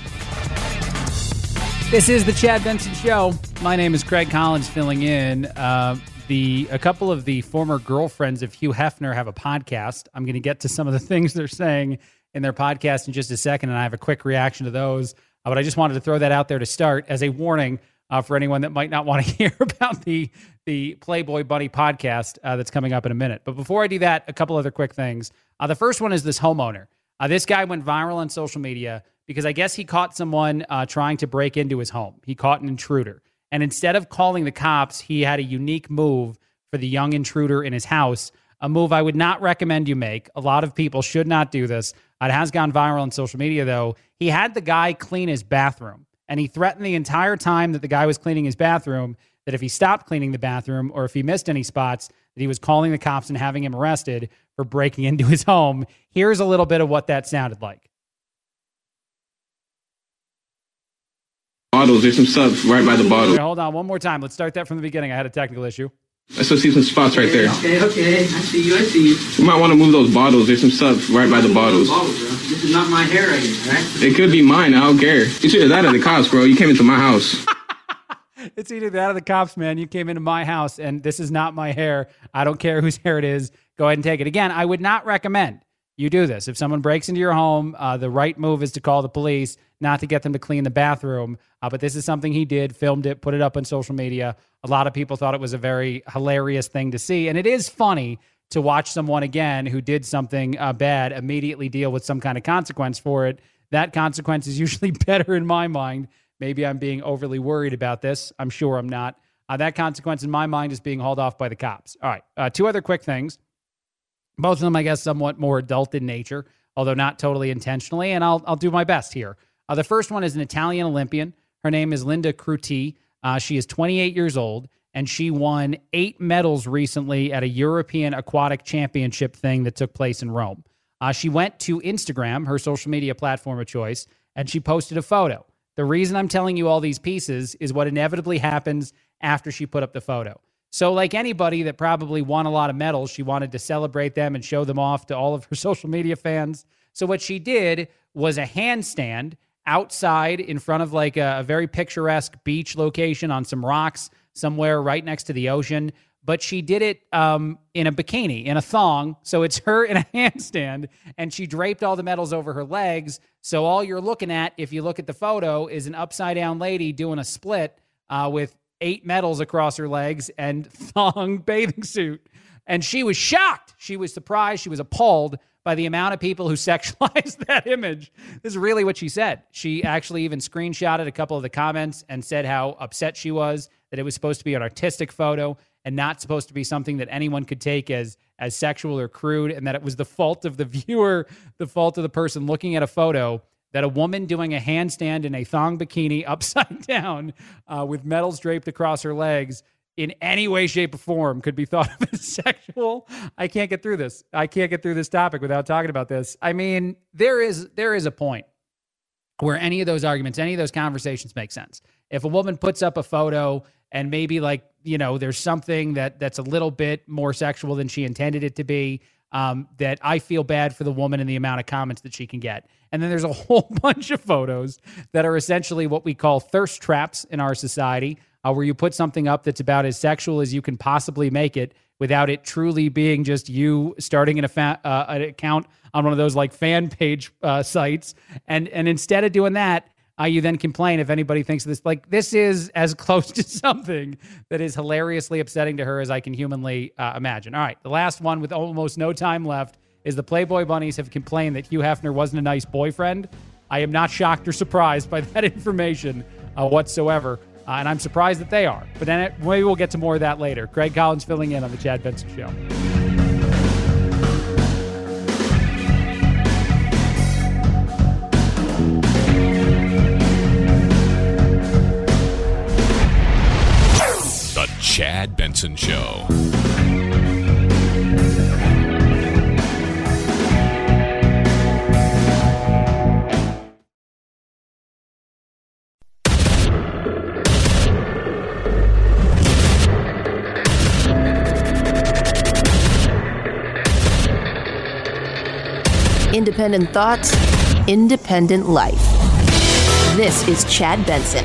This is the Chad Benson Show. My name is Craig Collins, filling in. Uh, the a couple of the former girlfriends of Hugh Hefner have a podcast. I'm going to get to some of the things they're saying in their podcast in just a second, and I have a quick reaction to those. Uh, but I just wanted to throw that out there to start as a warning uh, for anyone that might not want to hear about the the Playboy Bunny podcast uh, that's coming up in a minute. But before I do that, a couple other quick things. Uh, the first one is this homeowner. Uh, this guy went viral on social media because I guess he caught someone uh, trying to break into his home. He caught an intruder. And instead of calling the cops, he had a unique move for the young intruder in his house, a move I would not recommend you make. A lot of people should not do this. It has gone viral on social media, though. He had the guy clean his bathroom, and he threatened the entire time that the guy was cleaning his bathroom that if he stopped cleaning the bathroom or if he missed any spots, that he was calling the cops and having him arrested for breaking into his home. Here's a little bit of what that sounded like. Bottles, there's some stuff right by the bottle. Hold on, one more time. Let's start that from the beginning. I had a technical issue. I still see some spots right there. Okay, okay. I see you. I see you. You might want to move those bottles. There's some stuff right by the bottles. This is not my hair right here, right? It could be mine. I don't care. You should have that at the cops, bro. You came into my house. it's either that or the cops, man. You came into my house and this is not my hair. I don't care whose hair it is. Go ahead and take it. Again, I would not recommend you do this. If someone breaks into your home, uh, the right move is to call the police, not to get them to clean the bathroom. Uh, but this is something he did, filmed it, put it up on social media. A lot of people thought it was a very hilarious thing to see. And it is funny to watch someone again who did something uh, bad immediately deal with some kind of consequence for it. That consequence is usually better in my mind. Maybe I'm being overly worried about this. I'm sure I'm not. Uh, that consequence in my mind is being hauled off by the cops. All right. Uh, two other quick things. Both of them, I guess, somewhat more adult in nature, although not totally intentionally. And I'll, I'll do my best here. Uh, the first one is an Italian Olympian. Her name is Linda Cerruti. Uh, she is 28 years old, and she won eight medals recently at a European Aquatic Championship thing that took place in Rome. Uh, she went to Instagram, her social media platform of choice, and she posted a photo. The reason I'm telling you all these pieces is what inevitably happens after she put up the photo. So, like anybody that probably won a lot of medals, she wanted to celebrate them and show them off to all of her social media fans. So, what she did was a handstand outside in front of like a, a very picturesque beach location on some rocks somewhere right next to the ocean. But she did it um, in a bikini, in a thong. So it's her in a handstand, and she draped all the medals over her legs. So all you're looking at, if you look at the photo, is an upside down lady doing a split uh, with eight medals across her legs and thong bathing suit. And she was shocked. She was surprised. She was appalled by the amount of people who sexualized that image. This is really what she said. She actually even screenshotted a couple of the comments and said how upset she was that it was supposed to be an artistic photo and not supposed to be something that anyone could take as as sexual or crude and that it was the fault of the viewer, the fault of the person looking at a photo that a woman doing a handstand in a thong bikini upside down uh, with medals draped across her legs in any way, shape, or form could be thought of as sexual. I can't get through this. I can't get through this topic without talking about this. I mean, there is there is a point where any of those arguments, any of those conversations make sense. If a woman puts up a photo and maybe like you know there's something that that's a little bit more sexual than she intended it to be, um, that I feel bad for the woman and the amount of comments that she can get. And then there's a whole bunch of photos that are essentially what we call thirst traps in our society, uh, where you put something up that's about as sexual as you can possibly make it without it truly being just you starting an, uh, an account on one of those like fan page uh, sites. And, and instead of doing that, uh, you then complain if anybody thinks this like this is as close to something that is hilariously upsetting to her as I can humanly uh, imagine. All right, the last one with almost no time left is the Playboy Bunnies have complained that Hugh Hefner wasn't a nice boyfriend. I am not shocked or surprised by that information uh, whatsoever, uh, and I'm surprised that they are. But then it, maybe we'll get to more of that later. Craig Collins filling in on the Chad Benson Show. The Chad Benson Show. Independent thoughts, independent life. This is Chad Benson.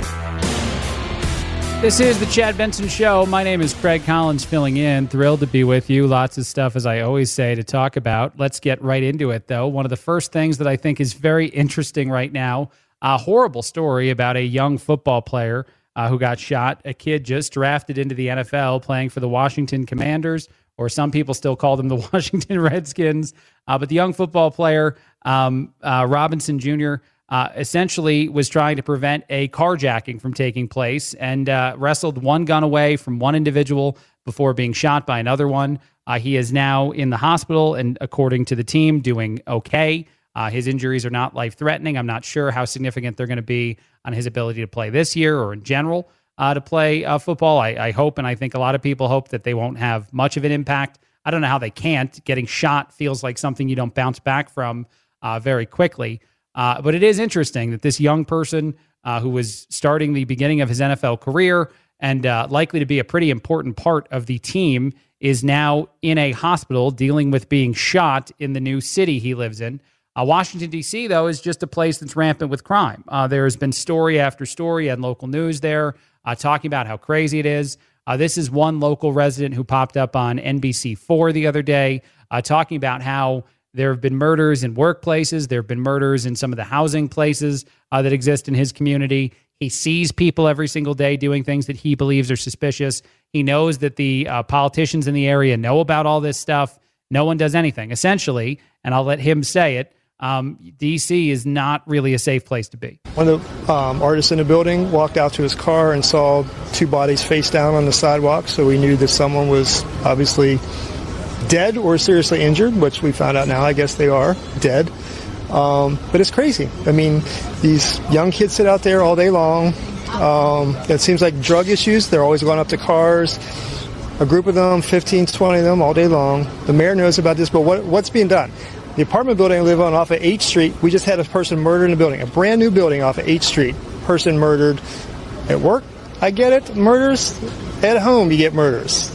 This is the Chad Benson Show. My name is Craig Collins, filling in. Thrilled to be with you. Lots of stuff, as I always say, to talk about. Let's get right into it, though. One of the first things that I think is very interesting right now a horrible story about a young football player uh, who got shot, a kid just drafted into the NFL playing for the Washington Commanders, or some people still call them the Washington Redskins. Uh, but the young football player, um, uh, Robinson Jr., uh, essentially was trying to prevent a carjacking from taking place and uh, wrestled one gun away from one individual before being shot by another one. Uh, he is now in the hospital and, according to the team, doing okay. Uh, his injuries are not life threatening. I'm not sure how significant they're going to be on his ability to play this year or in general uh, to play uh, football. I, I, hope, and I think a lot of people hope that they won't have much of an impact. I don't know how they can't. Getting shot feels like something you don't bounce back from uh, very quickly. Uh, but it is interesting that this young person uh, who was starting the beginning of his NFL career and likely to be a pretty important part of the team is now in a hospital dealing with being shot in the new city he lives in. Uh, Washington, D.C., though, is just a place that's rampant with crime. Uh, there has been story after story and local news there uh, talking about how crazy it is. Uh, this is one local resident who popped up on NBC4 the other day uh, talking about how there have been murders in workplaces, there have been murders in some of the housing places uh, that exist in his community. He sees people every single day doing things that he believes are suspicious. He knows that the politicians in the area know about all this stuff. No one does anything. Essentially, and I'll let him say it, um, DC is not really a safe place to be. One of the um, artists in the building walked out to his car and saw two bodies face down on the sidewalk, so we knew that someone was obviously dead or seriously injured, which we found out now. I guess they are dead. Um, but it's crazy. I mean, these young kids sit out there all day long. Um, it seems like drug issues. They're always going up to cars. A group of them, 15, 20 of them all day long. The mayor knows about this, but what, what's being done? The apartment building I live on off of 8th Street, we just had a person murdered in the building, a brand new building off of 8th Street. Person murdered at work. I get it. Murders at home, you get murders.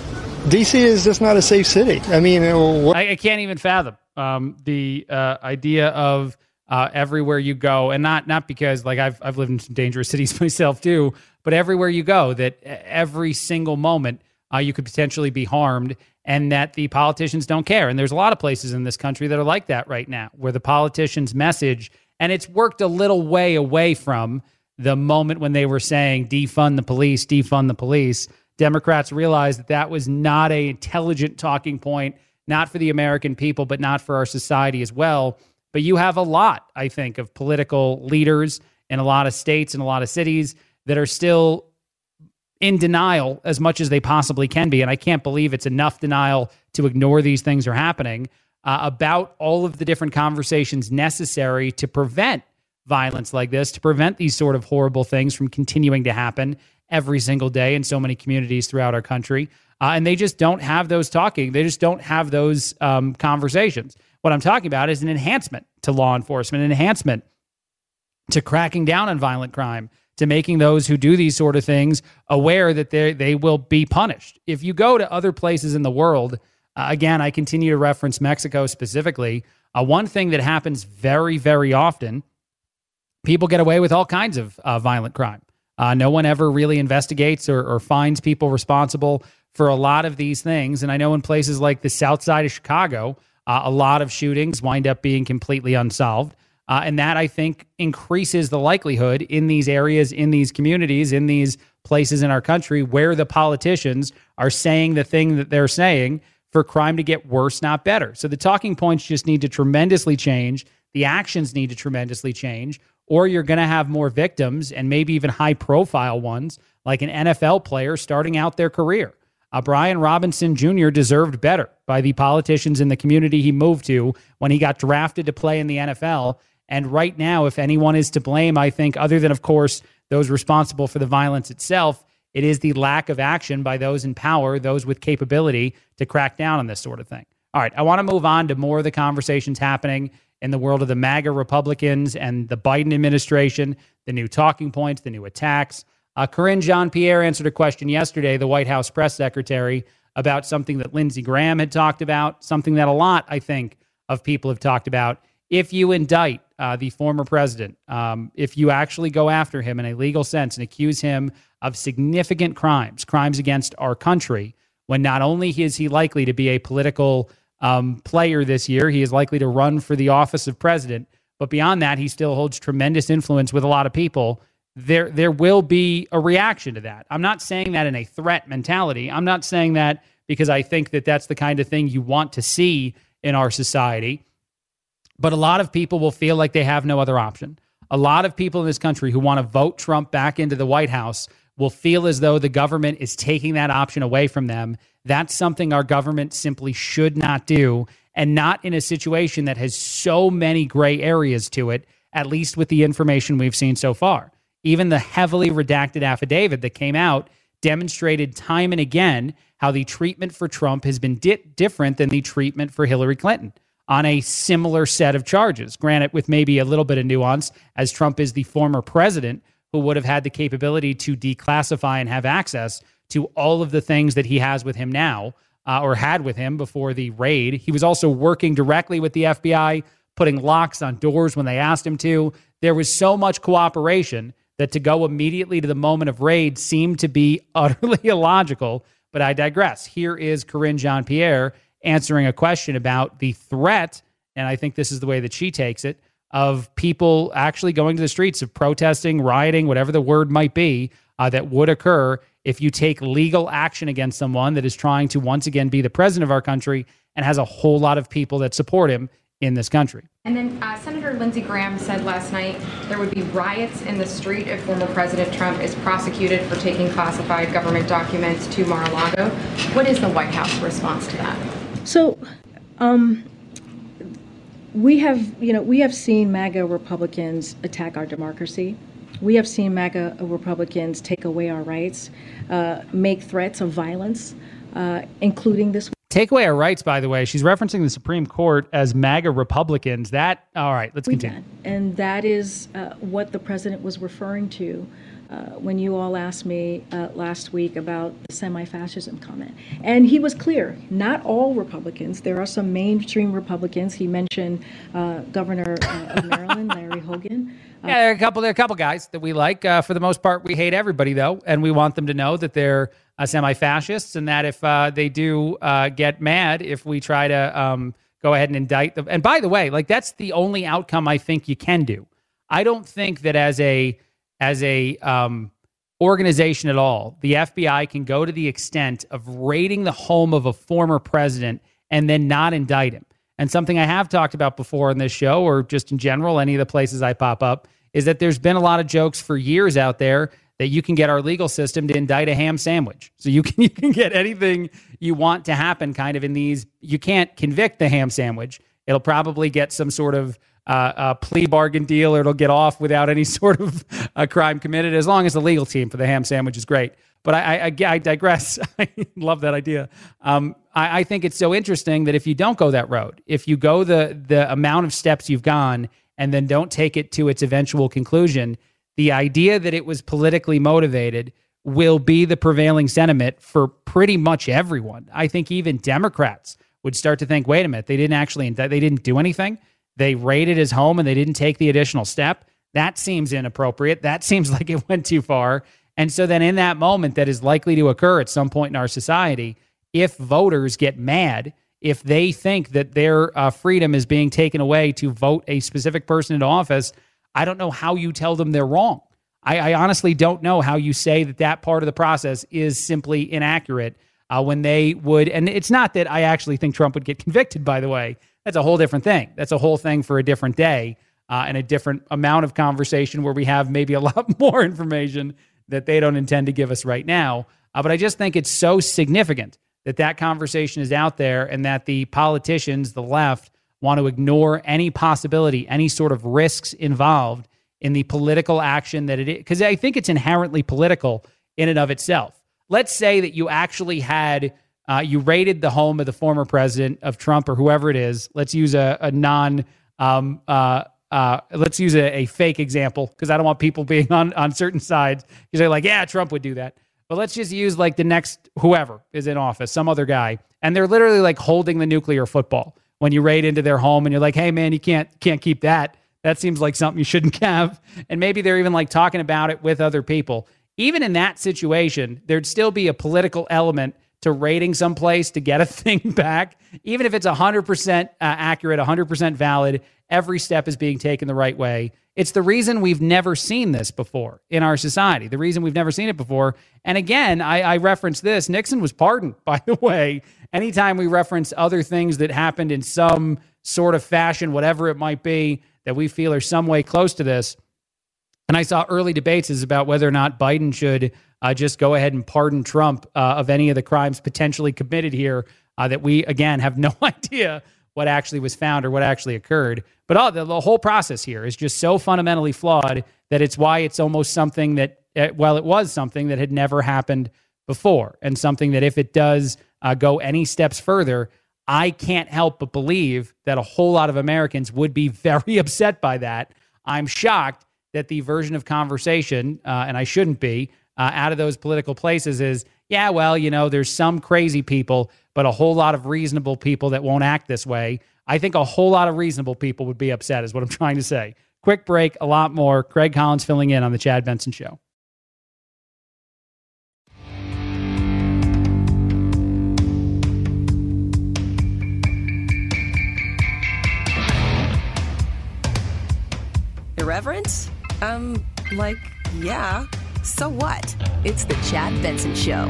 DC is just not a safe city. I mean, what- I, I, can't even fathom um, the uh, idea of uh, everywhere you go, and not not because like I've I've lived in some dangerous cities myself too, but everywhere you go, that every single moment uh, you could potentially be harmed and that the politicians don't care. And there's a lot of places in this country that are like that right now, where the politicians' message, and it's worked a little way away from the moment when they were saying defund the police, defund the police. Democrats realized that that was not a intelligent talking point, not for the American people, but not for our society as well. But you have a lot, I think, of political leaders in a lot of states and a lot of cities that are still in denial as much as they possibly can be. And I can't believe it's enough denial to ignore these things are happening uh, about all of the different conversations necessary to prevent violence like this, to prevent these sort of horrible things from continuing to happen every single day in so many communities throughout our country. Uh, and they just don't have those talking. They just don't have those um, conversations. What I'm talking about is an enhancement to law enforcement, an enhancement to cracking down on violent crime, to making those who do these sort of things aware that they they will be punished. If you go to other places in the world, uh, again, I continue to reference Mexico specifically. Uh, one thing that happens very very often, people get away with all kinds of uh, violent crime. Uh, no one ever really investigates or, or finds people responsible for a lot of these things. And I know in places like the South Side of Chicago, uh, a lot of shootings wind up being completely unsolved. Uh, and that I think increases the likelihood in these areas, in these communities, in these places in our country where the politicians are saying the thing that they're saying for crime to get worse, not better. So the talking points just need to tremendously change. The actions need to tremendously change, or you're going to have more victims and maybe even high profile ones, like an NFL player starting out their career. Uh, Brian Robinson Jr. deserved better by the politicians in the community he moved to when he got drafted to play in the NFL. And right now, if anyone is to blame, I think, other than, of course, those responsible for the violence itself, it is the lack of action by those in power, those with capability to crack down on this sort of thing. All right, I want to move on to more of the conversations happening in the world of the MAGA Republicans and the Biden administration, the new talking points, the new attacks. Uh, Karine Jean Pierre answered a question yesterday, the White House press secretary, about something that Lindsey Graham had talked about, something that a lot, I think, of people have talked about if you indict uh, the former president, um, if you actually go after him in a legal sense and accuse him of significant crimes, crimes against our country, when not only is he likely to be a political um, player this year, he is likely to run for the office of president. But beyond that, he still holds tremendous influence with a lot of people. There, there will be a reaction to that. I'm not saying that in a threat mentality. I'm not saying that because I think that that's the kind of thing you want to see in our society. But a lot of people will feel like they have no other option. A lot of people in this country who want to vote Trump back into the White House will feel as though the government is taking that option away from them. That's something our government simply should not do, and not in a situation that has so many gray areas to it, at least with the information we've seen so far. Even the heavily redacted affidavit that came out demonstrated time and again how the treatment for Trump has been di- different than the treatment for Hillary Clinton on a similar set of charges. Granted, with maybe a little bit of nuance, as Trump is the former president who would have had the capability to declassify and have access to all of the things that he has with him now uh, or had with him before the raid. He was also working directly with the FBI, putting locks on doors when they asked him to. There was so much cooperation that to go immediately to the moment of raid seemed to be utterly illogical. But I digress. Here is Karine Jean Pierre answering a question about the threat, and I think this is the way that she takes it, of people actually going to the streets of protesting, rioting, whatever the word might be, uh, that would occur if you take legal action against someone that is trying to once again be the president of our country and has a whole lot of people that support him in this country. And then uh, Senator Lindsey Graham said last night there would be riots in the street if former President Trump is prosecuted for taking classified government documents to Mar-a-Lago. What is the White House response to that? So, um, we have, you know, we have seen MAGA Republicans attack our democracy. We have seen MAGA Republicans take away our rights, uh, make threats of violence, uh, including this. Take away our rights, by the way. She's referencing the Supreme Court as MAGA Republicans. That, all right, let's continue. And that is uh, what the president was referring to uh, when you all asked me uh, last week about the semi fascism comment. And he was clear not all Republicans, there are some mainstream Republicans. He mentioned uh, Governor uh, of Maryland, Larry Hogan. Yeah, there are a couple. There are a couple guys that we like. Uh, for the most part, we hate everybody though, and we want them to know that they're uh, semi-fascists, and that if they do get mad if we try to um, go ahead and indict them. And by the way, like that's the only outcome I think you can do. I don't think that as a as a um, organization at all, the FBI can go to the extent of raiding the home of a former president and then not indict him. And something I have talked about before in this show, or just in general, any of the places I pop up, is that there's been a lot of jokes for years out there that you can get our legal system to indict a ham sandwich. So you can you can get anything you want to happen kind of in these. You can't convict the ham sandwich. It'll probably get some sort of uh, a plea bargain deal or it'll get off without any sort of a crime committed as long as the legal team for the ham sandwich is great. But I, I, I digress. I love that idea. Um, I, I think it's so interesting that if you don't go that road, if you go the the amount of steps you've gone and then don't take it to its eventual conclusion, the idea that it was politically motivated will be the prevailing sentiment for pretty much everyone. I think even Democrats would start to think, wait a minute, they didn't actually they didn't do anything. They raided his home and they didn't take the additional step. That seems inappropriate. That seems like it went too far. And so then in that moment that is likely to occur at some point in our society, if voters get mad, if they think that their uh, freedom is being taken away to vote a specific person into office, I don't know how you tell them they're wrong. I, I honestly don't know how you say that that part of the process is simply inaccurate uh, when they would. And it's not that I actually think Trump would get convicted, by the way that's a whole different thing. That's a whole thing for a different day uh, and a different amount of conversation where we have maybe a lot more information that they don't intend to give us right now. Uh, but I just think it's so significant that that conversation is out there and that the politicians, the left, want to ignore any possibility, any sort of risks involved in the political action that it is. Because I think it's inherently political in and of itself. Let's say that you actually had uh, you raided the home of the former president of Trump or whoever it is. Let's use a, a non, um, uh, uh, let's use a, a fake example because I don't want people being on, on certain sides because they're like, yeah, Trump would do that. But let's just use like the next whoever is in office, some other guy, and they're literally like holding the nuclear football when you raid into their home and you're like, hey man, you can't can't keep that. That seems like something you shouldn't have. And maybe they're even like talking about it with other people. Even in that situation, there'd still be a political element to rating someplace to get a thing back, even if it's 100% uh, accurate, 100% valid, every step is being taken the right way. It's the reason we've never seen this before in our society, the reason we've never seen it before. And again, I, I reference this. Nixon was pardoned, by the way. Anytime we reference other things that happened in some sort of fashion, whatever it might be, that we feel are some way close to this. And I saw early debates is about whether or not Biden should uh, just go ahead and pardon Trump uh, of any of the crimes potentially committed here uh, that we, again, have no idea what actually was found or what actually occurred. But all, the, the, whole process here is just so fundamentally flawed that it's why it's almost something that, uh, well, it was something that had never happened before, and something that if it does uh, go any steps further, I can't help but believe that a whole lot of Americans would be very upset by that. I'm shocked that the version of conversation, uh, and I shouldn't be, uh, out of those political places is, yeah, well, you know, there's some crazy people, but a whole lot of reasonable people that won't act this way. I think a whole lot of reasonable people would be upset, is what I'm trying to say. Quick break, a lot more. Craig Collins filling in on the Chad Benson Show. Irreverent? Um, like, yeah. So what? It's the Chad Benson Show.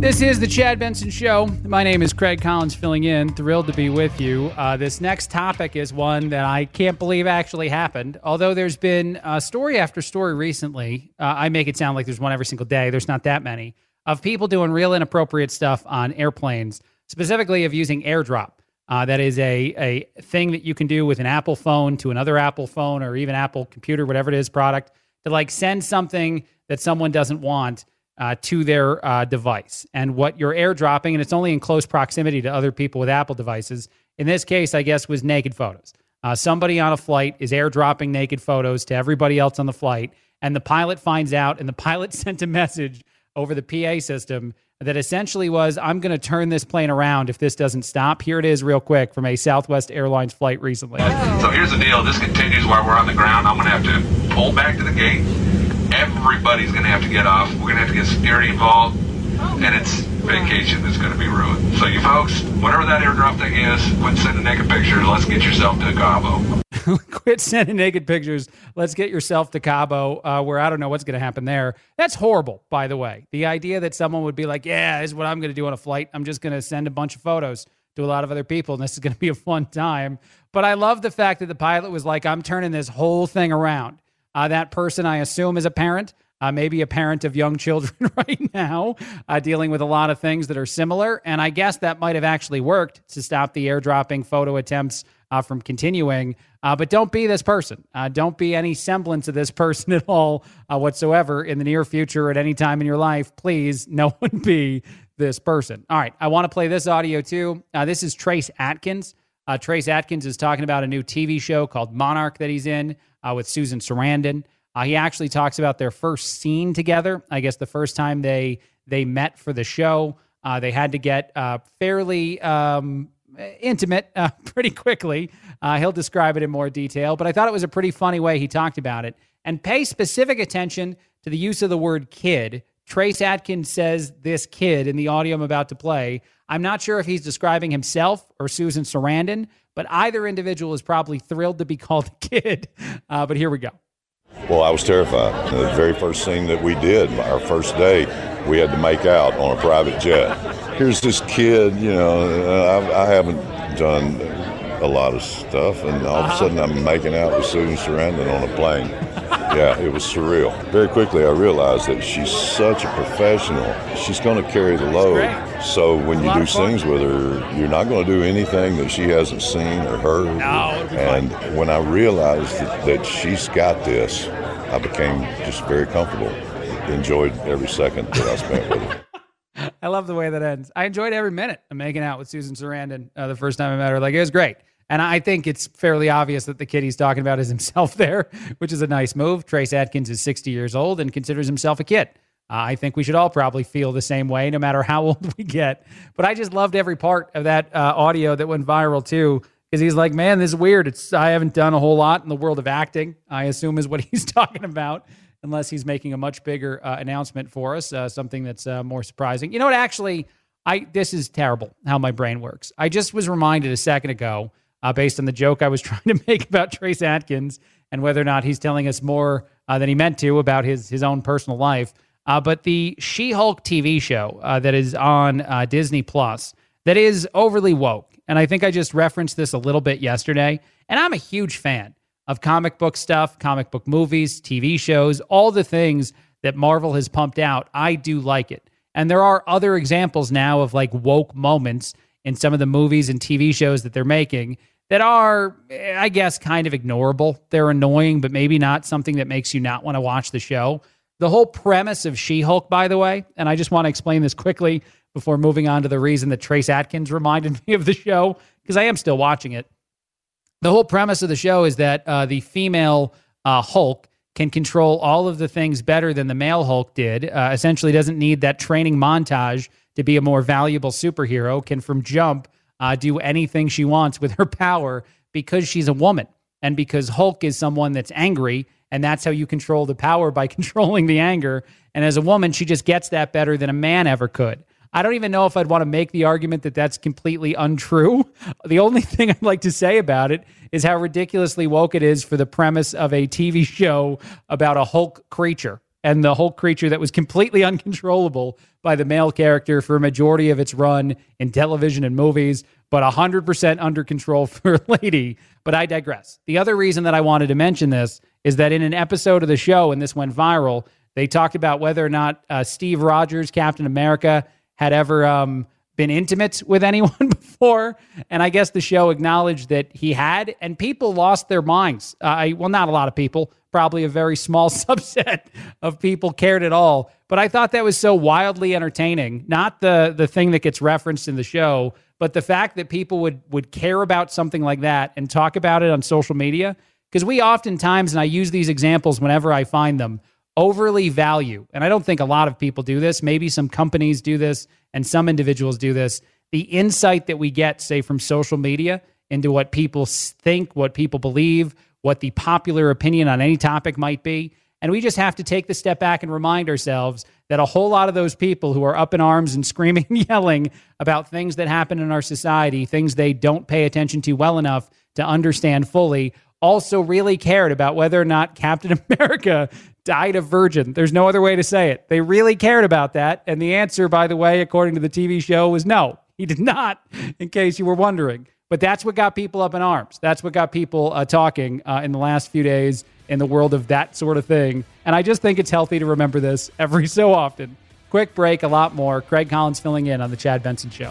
This is the Chad Benson Show. My name is Craig Collins, filling in. Thrilled to be with you. Uh, this next topic is one that I can't believe actually happened. Although there's been uh, story after story recently, uh, I make it sound like there's one every single day. There's not that many of people doing real inappropriate stuff on airplanes, specifically of using AirDrop. Uh, that is a, a thing that you can do with an Apple phone to another Apple phone or even Apple computer, whatever it is, product to like send something that someone doesn't want uh, to their uh, device. And what you're airdropping, and it's only in close proximity to other people with Apple devices. In this case, I guess was naked photos. Uh, somebody on a flight is airdropping naked photos to everybody else on the flight, and the pilot finds out, and the pilot sent a message over the PA system that essentially was, I'm going to turn this plane around if this doesn't stop. Here it is, real quick, from a Southwest Airlines flight recently. So here's the deal this continues while we're on the ground. I'm going to have to pull back to the gate. Everybody's going to have to get off. We're going to have to get security involved. And it's vacation that's going to be ruined. So you folks, whatever that airdrop thing is, quit sending naked pictures. Let's get yourself to Cabo. quit sending naked pictures. Let's get yourself to Cabo, uh, where I don't know what's going to happen there. That's horrible, by the way. The idea that someone would be like, yeah, this is what I'm going to do on a flight. I'm just going to send a bunch of photos to a lot of other people, and this is going to be a fun time. But I love the fact that the pilot was like, I'm turning this whole thing around. Uh, that person, I assume, is a parent uh, maybe a parent of young children right now, uh, dealing with a lot of things that are similar. And I guess that might have actually worked to stop the airdropping photo attempts uh, from continuing. Uh, but don't be this person. Uh, don't be any semblance of this person at all uh, whatsoever in the near future at any time in your life. Please, no one be this person. All right. I want to play this audio too. this is Trace Adkins. Trace Adkins is talking about a new TV show called Monarch that he's in with Susan Sarandon. Uh, he actually talks about their first scene together. I guess the first time they they met for the show, uh, they had to get uh, fairly um, intimate uh, pretty quickly. Uh, he'll describe it in more detail, but I thought it was a pretty funny way he talked about it. And pay specific attention to the use of the word kid. Trace Adkins says this kid in the audio I'm about to play. I'm not sure if he's describing himself or Susan Sarandon, but either individual is probably thrilled to be called a kid. Uh, but here we go. Well, I was terrified. The very first thing that we did, our first day, we had to make out on a private jet. Here's this kid, you know, I, I haven't done a lot of stuff, and all of a sudden I'm making out with Susan Sarandon on a plane. Yeah, it was surreal. Very quickly I realized that she's such a professional. She's going to carry the load. So when you do scenes with her, you're not going to do anything that she hasn't seen or heard. No, and when I realized that, that she's got this, I became just very comfortable. Enjoyed every second that I spent with her. I love the way that ends. I enjoyed every minute of making out with Susan Sarandon uh, the first time I met her. Like it was great. And I think it's fairly obvious that the kid he's talking about is himself there, which is a nice move. Trace Adkins is 60 years old and considers himself a kid. Uh, I think we should all probably feel the same way, no matter how old we get. But I just loved every part of that uh, audio that went viral too, because he's like, "Man, this is weird. It's I haven't done a whole lot in the world of acting. I assume is what he's talking about." Unless he's making a much bigger uh, announcement for us, uh, something that's uh, more surprising. You know what? Actually, I this is terrible how my brain works. I just was reminded a second ago, uh, based on the joke I was trying to make about Trace Adkins and whether or not he's telling us more than he meant to about his his own personal life. Uh, but the She Hulk TV show uh, that is on uh, Disney Plus that is overly woke. And I think I just referenced this a little bit yesterday. And I'm a huge fan of comic book stuff, comic book movies, TV shows, all the things that Marvel has pumped out. I do like it. And there are other examples now of like woke moments in some of the movies and TV shows that they're making that are, I guess, kind of ignorable. They're annoying, but maybe not something that makes you not want to watch the show. The whole premise of She Hulk, by the way, and I just want to explain this quickly before moving on to the reason that Trace Adkins reminded me of the show, because I am still watching it. The whole premise of the show is that uh, the female uh, Hulk can control all of the things better than the male Hulk did. Uh, essentially, doesn't need that training montage to be a more valuable superhero. Can from jump uh, do anything she wants with her power because she's a woman and because Hulk is someone that's angry and that's how you control the power by controlling the anger. And as a woman, she just gets that better than a man ever could. I don't even know if I'd want to make the argument that that's completely untrue. The only thing I'd like to say about it is how ridiculously woke it is for the premise of a TV show about a Hulk creature and the Hulk creature that was completely uncontrollable by the male character for a majority of its run in television and movies, but 100% under control for a lady. But I digress. The other reason that I wanted to mention this is that in an episode of the show, and this went viral, they talked about whether or not uh, Steve Rogers, Captain America, had ever um, been intimate with anyone before. And I guess the show acknowledged that he had, and people lost their minds. Uh, well, not a lot of people, probably a very small subset of people cared at all. But I thought that was so wildly entertaining. Not the the thing that gets referenced in the show, but the fact that people would would care about something like that and talk about it on social media because we oftentimes, and I use these examples whenever I find them, overly value, and I don't think a lot of people do this. Maybe some companies do this and some individuals do this. The insight that we get, say, from social media into what people think, what people believe, what the popular opinion on any topic might be. And we just have to take the step back and remind ourselves that a whole lot of those people who are up in arms and screaming and yelling about things that happen in our society, things they don't pay attention to well enough to understand fully, also really cared about whether or not Captain America died a virgin. There's no other way to say it. They really cared about that. And the answer, by the way, according to the TV show, was no, he did not, in case you were wondering. But that's what got people up in arms. That's what got people uh, talking uh, in the last few days in the world of that sort of thing. And I just think it's healthy to remember this every so often. Quick break, a lot more. Craig Collins filling in on The Chad Benson Show.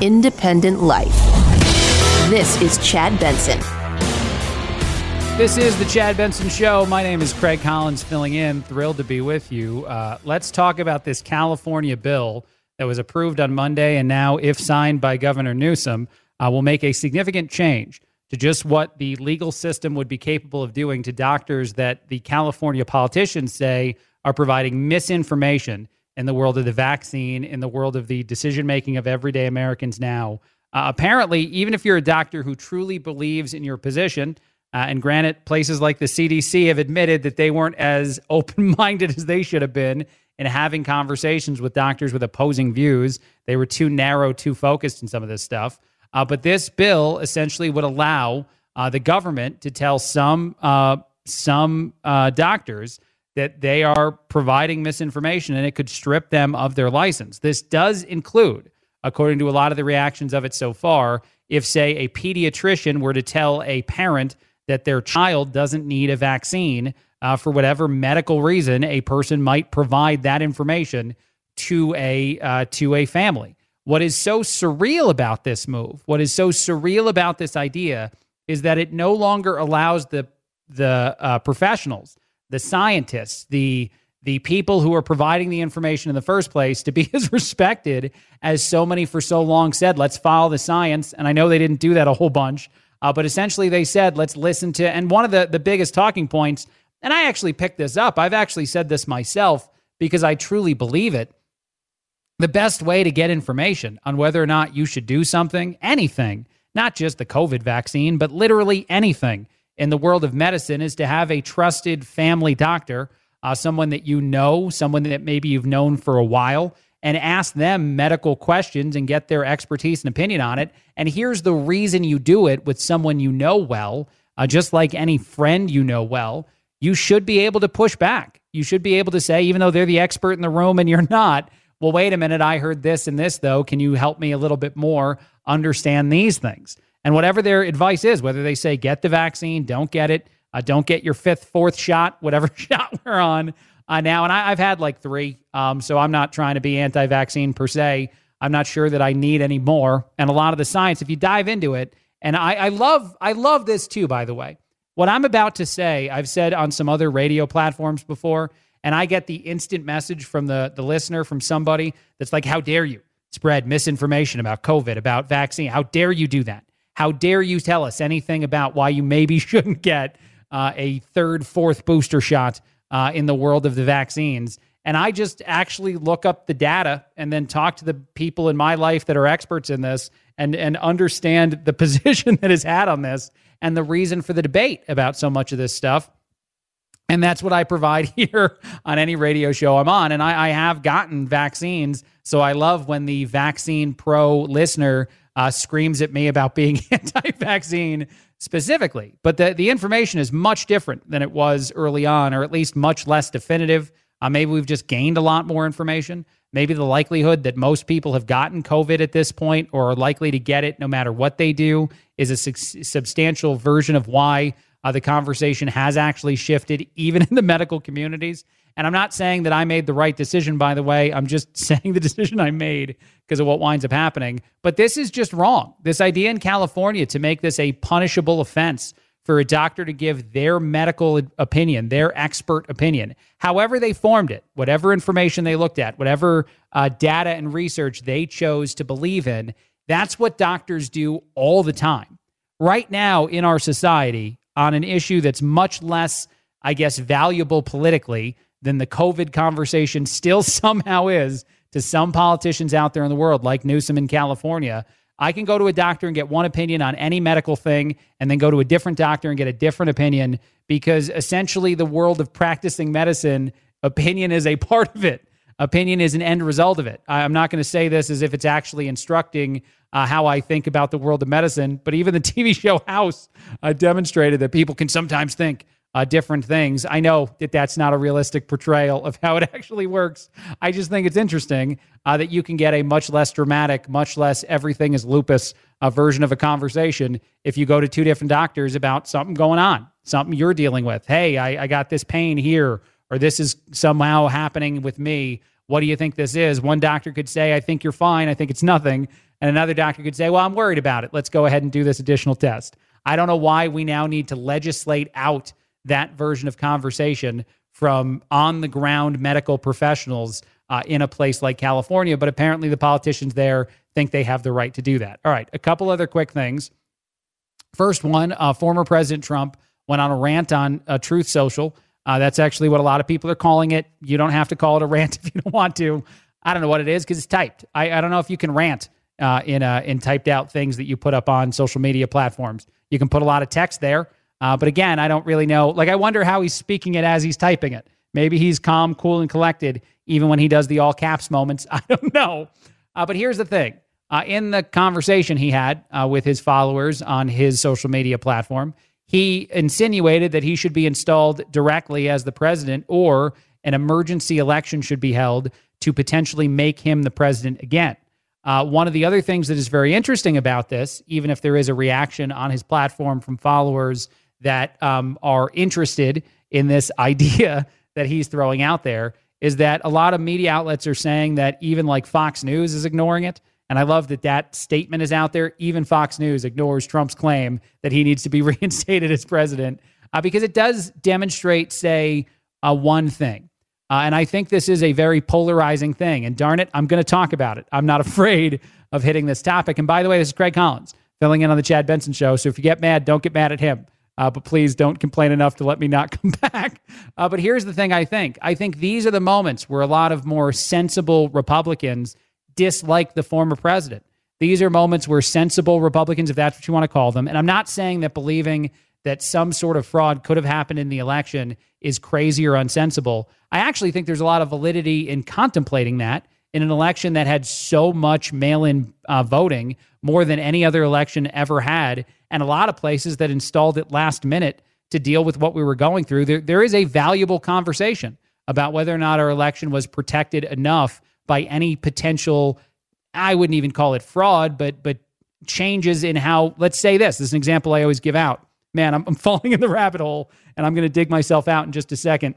independent life. This is Chad Benson. This is the Chad Benson Show. My name is Craig Collins, filling in. Thrilled to be with you. Uh, let's talk about this California bill that was approved on Monday and now, if signed by Governor Newsom, uh, will make a significant change to just what the legal system would be capable of doing to doctors that the California politicians say are providing misinformation in the world of the vaccine, in the world of the decision making of everyday Americans now. Uh, apparently, even if you're a doctor who truly believes in your position, uh, and granted, places like the CDC have admitted that they weren't as open minded as they should have been in having conversations with doctors with opposing views. They were too narrow, too focused in some of this stuff. Uh, but this bill essentially would allow uh, the government to tell some uh, some uh, doctors that they are providing misinformation and it could strip them of their license. This does include according to a lot of the reactions of it so far, if, say, a pediatrician were to tell a parent that their child doesn't need a vaccine uh, for whatever medical reason, a person might provide that information to a uh, to a family. What is so surreal about this move? What is so surreal about this idea is that it no longer allows the the uh, professionals, the scientists, the the people who are providing the information in the first place to be as respected as so many for so long said, let's follow the science. And I know they didn't do that a whole bunch, uh, but essentially they said, let's listen to. And one of the, the biggest talking points, and I actually picked this up, I've actually said this myself because I truly believe it. The best way to get information on whether or not you should do something, anything, not just the COVID vaccine, but literally anything in the world of medicine, is to have a trusted family doctor uh, someone that you know, someone that maybe you've known for a while, and ask them medical questions and get their expertise and opinion on it. And here's the reason you do it with someone you know well, uh, just like any friend you know well. You should be able to push back. You should be able to say, even though they're the expert in the room and you're not, well, wait a minute, I heard this and this, though. Can you help me a little bit more understand these things? And whatever their advice is, whether they say get the vaccine, don't get it, uh, don't get your fifth, fourth shot, whatever shot we're on uh, now. And I, have had like three, um, so I'm not trying to be anti-vaccine per se. I'm not sure that I need any more. And a lot of the science, if you dive into it, and I, I love, I love this too. By the way, what I'm about to say, I've said on some other radio platforms before, and I get the instant message from the the listener from somebody that's like, "How dare you spread misinformation about COVID, about vaccine? How dare you do that? How dare you tell us anything about why you maybe shouldn't get uh, a third, fourth booster shot uh, in the world of the vaccines. And I just actually look up the data and then talk to the people in my life that are experts in this and, and understand the position that is had on this and the reason for the debate about so much of this stuff. And that's what I provide here on any radio show I'm on. And I, I have gotten vaccines. So I love when the vaccine pro listener uh, screams at me about being anti vaccine specifically. But the, the information is much different than it was early on, or at least much less definitive. Uh, maybe we've just gained a lot more information. Maybe the likelihood that most people have gotten COVID at this point or are likely to get it no matter what they do is a su- substantial version of why uh, the conversation has actually shifted, even in the medical communities. And I'm not saying that I made the right decision, by the way. I'm just saying the decision I made because of what winds up happening. But this is just wrong. This idea in California to make this a punishable offense for a doctor to give their medical opinion, their expert opinion, however they formed it, whatever information they looked at, whatever uh, data and research they chose to believe in, that's what doctors do all the time. Right now in our society, on an issue that's much less, I guess, valuable politically than the COVID conversation still somehow is to some politicians out there in the world, like Newsom in California. I can go to a doctor and get one opinion on any medical thing and then go to a different doctor and get a different opinion because essentially the world of practicing medicine, opinion is a part of it. Opinion is an end result of it. I'm not going to say this as if it's actually instructing uh, how I think about the world of medicine, but even the TV show House uh, demonstrated that people can sometimes think uh, different things. I know that that's not a realistic portrayal of how it actually works. I just think it's interesting uh, that you can get a much less dramatic, much less everything is lupus uh, version of a conversation if you go to two different doctors about something going on, something you're dealing with. Hey, I, I got this pain here, or this is somehow happening with me. What do you think this is? One doctor could say, I think you're fine. I think it's nothing. And another doctor could say, Well, I'm worried about it. Let's go ahead and do this additional test. I don't know why we now need to legislate out that version of conversation from on the ground medical professionals uh, in a place like California. But apparently, the politicians there think they have the right to do that. All right, a couple other quick things. First one, uh, former President Trump went on a rant on uh, Truth Social. Uh, that's actually what a lot of people are calling it. You don't have to call it a rant if you don't want to. I don't know what it is because it's typed. I, I, don't know if you can rant uh, in uh, in typed out things that you put up on social media platforms. You can put a lot of text there. Uh, but again, I don't really know. Like, I wonder how he's speaking it as he's typing it. Maybe he's calm, cool, and collected even when he does the all caps moments. I don't know. Uh, but here's the thing uh, in the conversation he had uh, with his followers on his social media platform, he insinuated that he should be installed directly as the president or an emergency election should be held to potentially make him the president again. Uh, one of the other things that is very interesting about this, even if there is a reaction on his platform from followers that um, are interested in this idea that he's throwing out there, is that a lot of media outlets are saying that even like Fox News is ignoring it. And I love that that statement is out there. Even Fox News ignores Trump's claim that he needs to be reinstated as president uh, because it does demonstrate, say, uh, one thing. Uh, and I think this is a very polarizing thing. And darn it, I'm going to talk about it. I'm not afraid of hitting this topic. And by the way, this is Craig Collins filling in on the Chad Benson show. So if you get mad, don't get mad at him. Uh, but please don't complain enough to let me not come back. Uh, but here's the thing I think I think these are the moments where a lot of more sensible Republicans dislike the former president. These are moments where sensible Republicans, if that's what you want to call them, and I'm not saying that believing that some sort of fraud could have happened in the election is crazy or unsensible. I actually think there's a lot of validity in contemplating that in an election that had so much mail in uh, voting, more than any other election ever had, and a lot of places that installed it last minute to deal with what we were going through. There, there is a valuable conversation about whether or not our election was protected enough by any potential I wouldn't even call it fraud, but but changes in how let's say this. This is an example I always give out. Man, I'm, I'm falling in the rabbit hole and I'm going to dig myself out in just a second.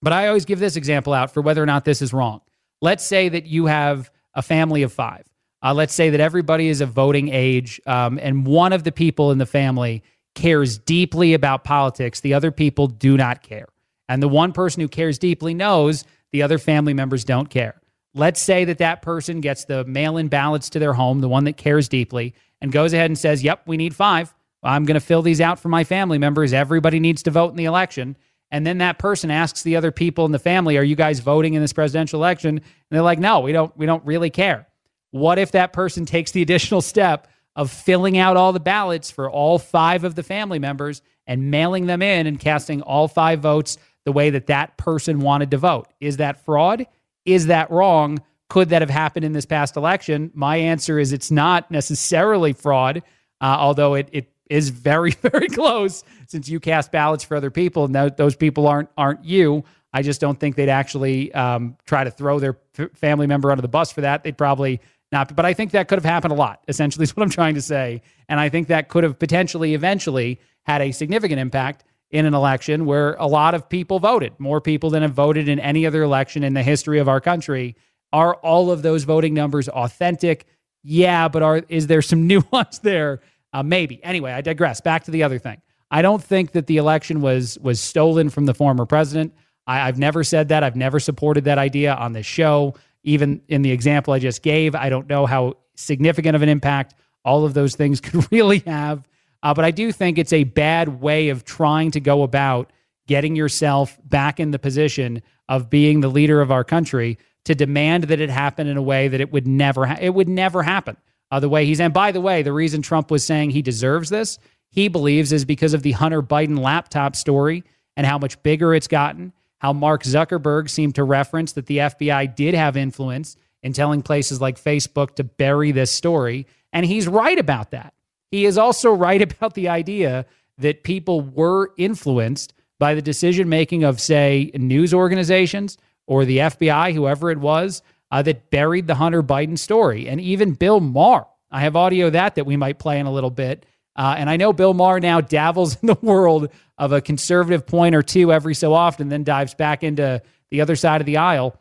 But I always give this example out for whether or not this is wrong. Let's say that you have a family of five. Uh, let's say that everybody is of voting age, um, and one of the people in the family cares deeply about politics. The other people do not care. And the one person who cares deeply knows the other family members don't care. Let's say that that person gets the mail in ballots to their home, the one that cares deeply, and goes ahead and says, Yep, we need five. I'm going to fill these out for my family members. Everybody needs to vote in the election. And then that person asks the other people in the family, "Are you guys voting in this presidential election?" And they're like, "No, we don't. We don't really care." What if that person takes the additional step of filling out all the ballots for all five of the family members and mailing them in and casting all five votes the way that that person wanted to vote? Is that fraud? Is that wrong? Could that have happened in this past election? My answer is it's not necessarily fraud, uh, although it, it is very, very close since you cast ballots for other people and those people aren't aren't you. I just don't think they'd actually um, try to throw their family member under the bus for that. They'd probably not. But I think that could have happened a lot. Essentially, is what I'm trying to say. And I think that could have potentially, eventually, had a significant impact in an election where a lot of people voted, more people than have voted in any other election in the history of our country. Are all of those voting numbers authentic? Yeah, but are is there some nuance there? Uh, maybe. Anyway, I digress. Back to the other thing. I don't think that the election was was stolen from the former president. I, I've never said that. I've never supported that idea on this show. Even in the example I just gave, I don't know how significant of an impact all of those things could really have uh, but I do think it's a bad way of trying to go about getting yourself back in the position of being the leader of our country to demand that it happen in a way that it would never ha- it would never happen. Uh, the way he's and by the way, the reason Trump was saying he deserves this, he believes is because of the Hunter Biden laptop story and how much bigger it's gotten. How Mark Zuckerberg seemed to reference that the FBI did have influence in telling places like Facebook to bury this story, and he's right about that. He is also right about the idea that people were influenced by the decision making of, say, news organizations or the FBI, whoever it was, uh, that buried the Hunter Biden story. And even Bill Maher. I have audio that that we might play in a little bit. Uh, and I know Bill Maher now dabbles in the world of a conservative point or two every so often, then dives back into the other side of the aisle.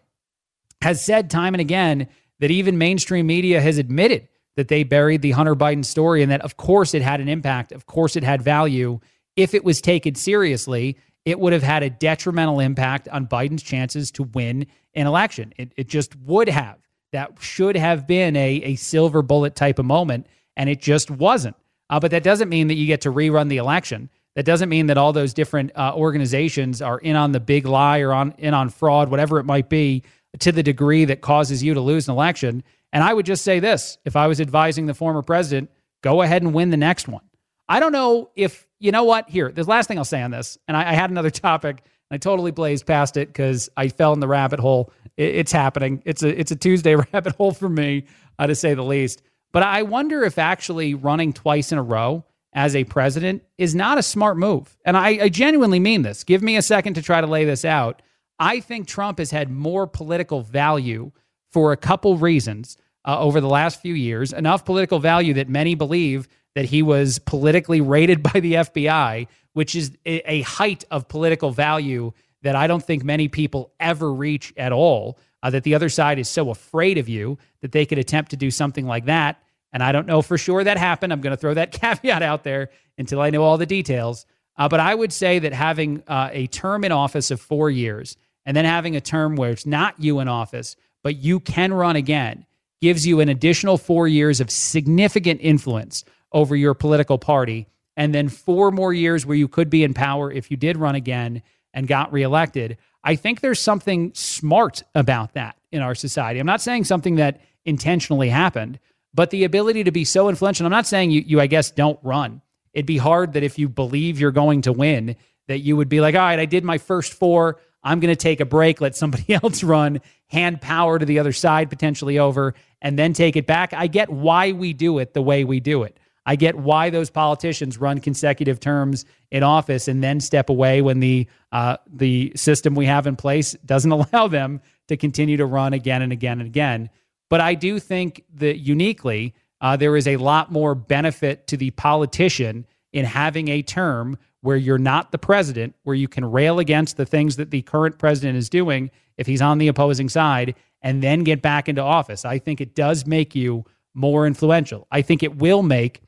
Has said time and again that even mainstream media has admitted that they buried the Hunter Biden story and that, of course, it had an impact. Of course, it had value. If it was taken seriously, it would have had a detrimental impact on Biden's chances to win an election. It, it just would have. That should have been a, a silver bullet type of moment, and it just wasn't. Uh, but that doesn't mean that you get to rerun the election. That doesn't mean that all those different uh, organizations are in on the big lie or on in on fraud, whatever it might be, to the degree that causes you to lose an election. And I would just say this if I was advising the former president, go ahead and win the next one. I don't know if, you know what? Here, the last thing I'll say on this, and I, I had another topic. I totally blazed past it because I fell in the rabbit hole. It, it's happening. It's a it's a Tuesday rabbit hole for me, uh, to say the least. But I wonder if actually running twice in a row as a president is not a smart move. And I, I genuinely mean this. Give me a second to try to lay this out. I think Trump has had more political value for a couple reasons uh, over the last few years, enough political value that many believe that he was politically rated by the FBI, which is a, a height of political value that I don't think many people ever reach at all. Uh, that the other side is so afraid of you that they could attempt to do something like that. And I don't know for sure that happened. I'm going to throw that caveat out there until I know all the details. Uh, but I would say that having uh, a term in office of four years and then having a term where it's not you in office, but you can run again gives you an additional four years of significant influence over your political party. And then four more years where you could be in power if you did run again and got reelected. I think there's something smart about that in our society. I'm not saying something that intentionally happened, but the ability to be so influential. I'm not saying you, you I guess, don't run. It'd be hard that if you believe you're going to win, that you would be like, all right, I did my first four. I'm going to take a break, let somebody else run, hand power to the other side potentially over, and then take it back. I get why we do it the way we do it. I get why those politicians run consecutive terms in office and then step away when the uh, the system we have in place doesn't allow them to continue to run again and again and again. But I do think that uniquely uh, there is a lot more benefit to the politician in having a term where you're not the president, where you can rail against the things that the current president is doing if he's on the opposing side, and then get back into office. I think it does make you more influential. I think it will make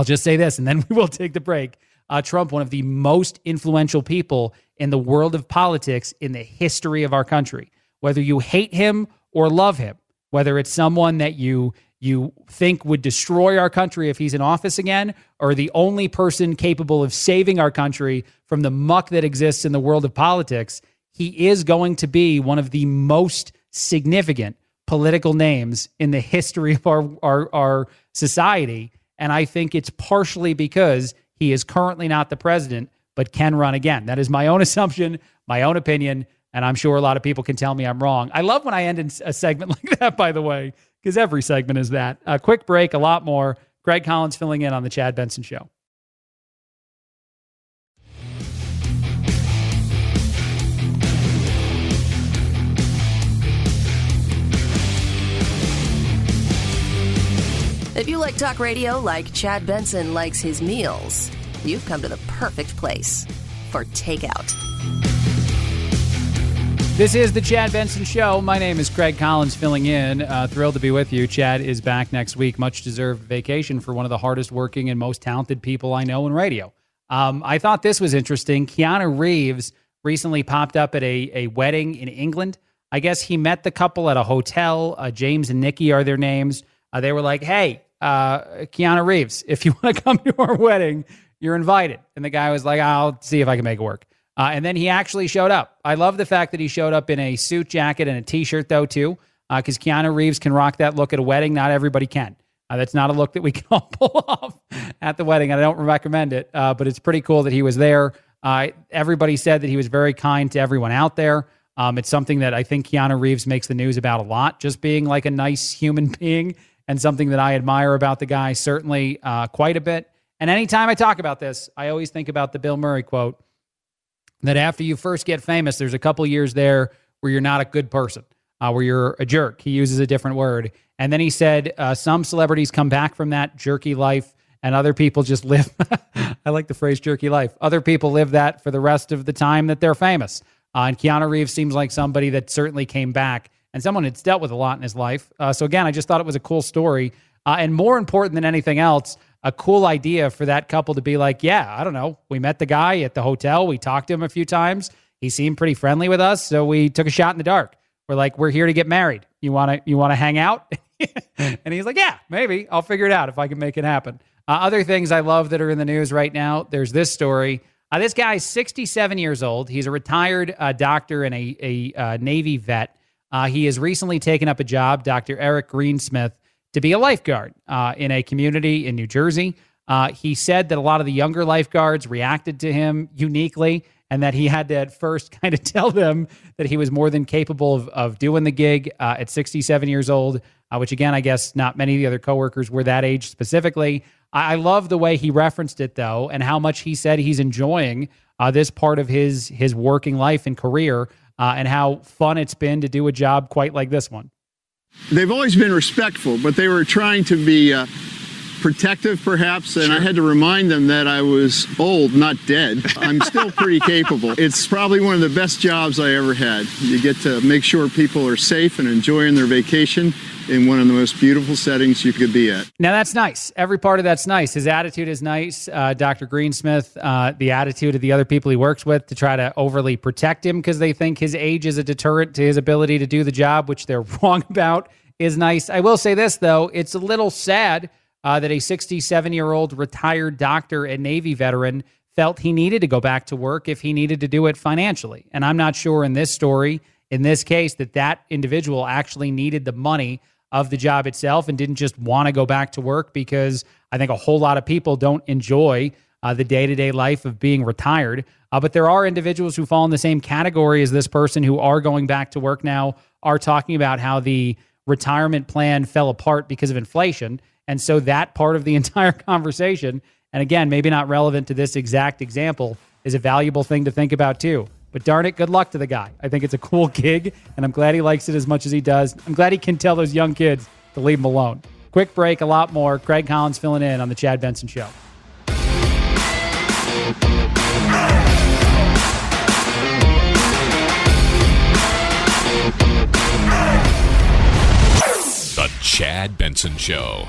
I'll just say this, and then we will take the break. Uh, Trump, one of the most influential people in the world of politics in the history of our country. Whether you hate him or love him, whether it's someone that you you think would destroy our country if he's in office again, or the only person capable of saving our country from the muck that exists in the world of politics, he is going to be one of the most significant political names in the history of our, our, our society. And I think it's partially because he is currently not the president, but can run again. That is my own assumption, my own opinion. And I'm sure a lot of people can tell me I'm wrong. I love when I end in a segment like that, by the way, because every segment is that. A quick break, a lot more. Craig Collins filling in on The Chad Benson Show. If you like talk radio like Chad Benson likes his meals, you've come to the perfect place for takeout. This is the Chad Benson Show. My name is Craig Collins, filling in. Uh, thrilled to be with you. Chad is back next week. Much deserved vacation for one of the hardest working and most talented people I know in radio. Um, I thought this was interesting. Keanu Reeves recently popped up at a, a wedding in England. I guess he met the couple at a hotel. Uh, James and Nikki are their names. Uh, they were like, hey, uh, Keanu Reeves, if you want to come to our wedding, you're invited. And the guy was like, I'll see if I can make it work. Uh, and then he actually showed up. I love the fact that he showed up in a suit jacket and a t shirt, though, too, because uh, Keanu Reeves can rock that look at a wedding. Not everybody can. Uh, that's not a look that we can all pull off at the wedding. And I don't recommend it, uh, but it's pretty cool that he was there. Uh, everybody said that he was very kind to everyone out there. Um, it's something that I think Keanu Reeves makes the news about a lot, just being like a nice human being and something that I admire about the guy, certainly uh, quite a bit. And anytime I talk about this, I always think about the Bill Murray quote that after you first get famous, there's a couple years there where you're not a good person, uh, where you're a jerk. He uses a different word. And then he said, uh, some celebrities come back from that jerky life and other people just live. I like the phrase jerky life. Other people live that for the rest of the time that they're famous. Uh, and Keanu Reeves seems like somebody that certainly came back and someone that's dealt with a lot in his life. Uh, so again, I just thought it was a cool story, uh, and more important than anything else, a cool idea for that couple to be like, yeah, I don't know, we met the guy at the hotel, we talked to him a few times, he seemed pretty friendly with us, so we took a shot in the dark. We're like, we're here to get married. You want to you want to hang out? and he's like, yeah, maybe I'll figure it out if I can make it happen. Uh, other things I love that are in the news right now. There's this story. Uh, this guy's 67 years old. He's a retired uh, doctor and a, a uh, Navy vet. Uh, he has recently taken up a job, Dr. Eric Greensmith, to be a lifeguard uh, in a community in New Jersey. Uh, he said that a lot of the younger lifeguards reacted to him uniquely and that he had to at first kind of tell them that he was more than capable of, of doing the gig uh, at 67 years old, uh, which again, I guess not many of the other coworkers were that age specifically. I, I love the way he referenced it though, and how much he said he's enjoying uh, this part of his his working life and career uh, and how fun it's been to do a job quite like this one. They've always been respectful, but they were trying to be uh, protective, perhaps. And sure. I had to remind them that I was old, not dead. I'm still pretty capable. It's probably one of the best jobs I ever had. You get to make sure people are safe and enjoying their vacation in one of the most beautiful settings you could be at. Now that's nice. Every part of that's nice. His attitude is nice. Uh, Dr. Greensmith, uh, the attitude of the other people he works with to try to overly protect him because they think his age is a deterrent to his ability to do the job, which they're wrong about, is nice. I will say this though, it's a little sad uh, that a 67 year old retired doctor and Navy veteran felt he needed to go back to work if he needed to do it financially. And I'm not sure in this story, in this case, that that individual actually needed the money of the job itself and didn't just want to go back to work because I think a whole lot of people don't enjoy uh, the day to day life of being retired. Uh, but there are individuals who fall in the same category as this person who are going back to work now, are talking about how the retirement plan fell apart because of inflation. And so that part of the entire conversation, and again, maybe not relevant to this exact example, is a valuable thing to think about too. But darn it, good luck to the guy. I think it's a cool gig, and I'm glad he likes it as much as he does. I'm glad he can tell those young kids to leave him alone. Quick break, a lot more. Craig Collins filling in on The Chad Benson Show. The Chad Benson Show.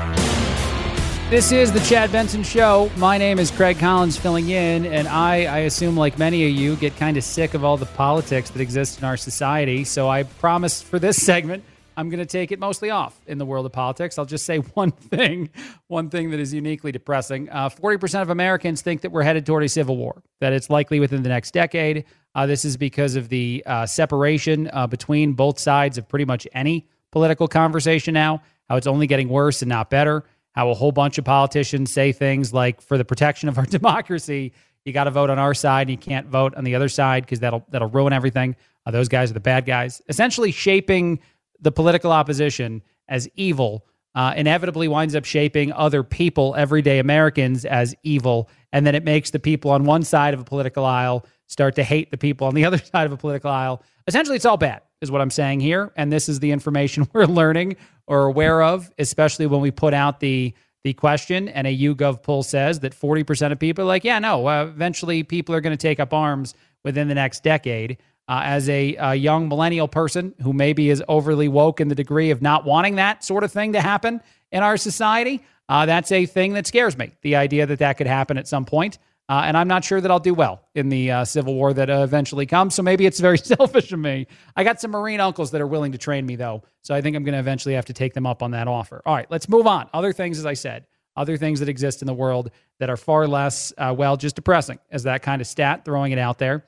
This is the Chad Benson Show. My name is Craig Collins filling in, and I, I assume, like many of you, get kind of sick of all the politics that exist in our society. So I promise for this segment, I'm going to take it mostly off in the world of politics. I'll just say one thing, one thing that is uniquely depressing. Uh, 40% of Americans think that we're headed toward a civil war, that it's likely within the next decade. Uh, this is because of the uh, separation uh, between both sides of pretty much any political conversation now, how it's only getting worse and not better how a whole bunch of politicians say things like, for the protection of our democracy, you got to vote on our side. And you can't vote on the other side because that'll that'll ruin everything. Uh, those guys are the bad guys. Essentially, shaping the political opposition as evil uh, inevitably winds up shaping other people, everyday Americans, as evil, and then it makes the people on one side of a political aisle start to hate the people on the other side of a political aisle. Essentially, it's all bad, is what I'm saying here, and this is the information we're learning or aware of, especially when we put out the the question and a YouGov poll says that 40% of people are like, yeah, no, uh, eventually people are going to take up arms within the next decade. Uh, as a, a, young millennial person who maybe is overly woke in the degree of not wanting that sort of thing to happen in our society, uh, that's a thing that scares me. The idea that that could happen at some point. Uh, and I'm not sure that I'll do well in the uh, Civil War that uh, eventually comes. So maybe it's very selfish of me. I got some Marine uncles that are willing to train me, though. So I think I'm going to eventually have to take them up on that offer. All right, let's move on. Other things, as I said, other things that exist in the world that are far less, uh, well, just depressing as that kind of stat, throwing it out there.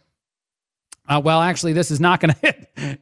Uh, well, actually, this is not going to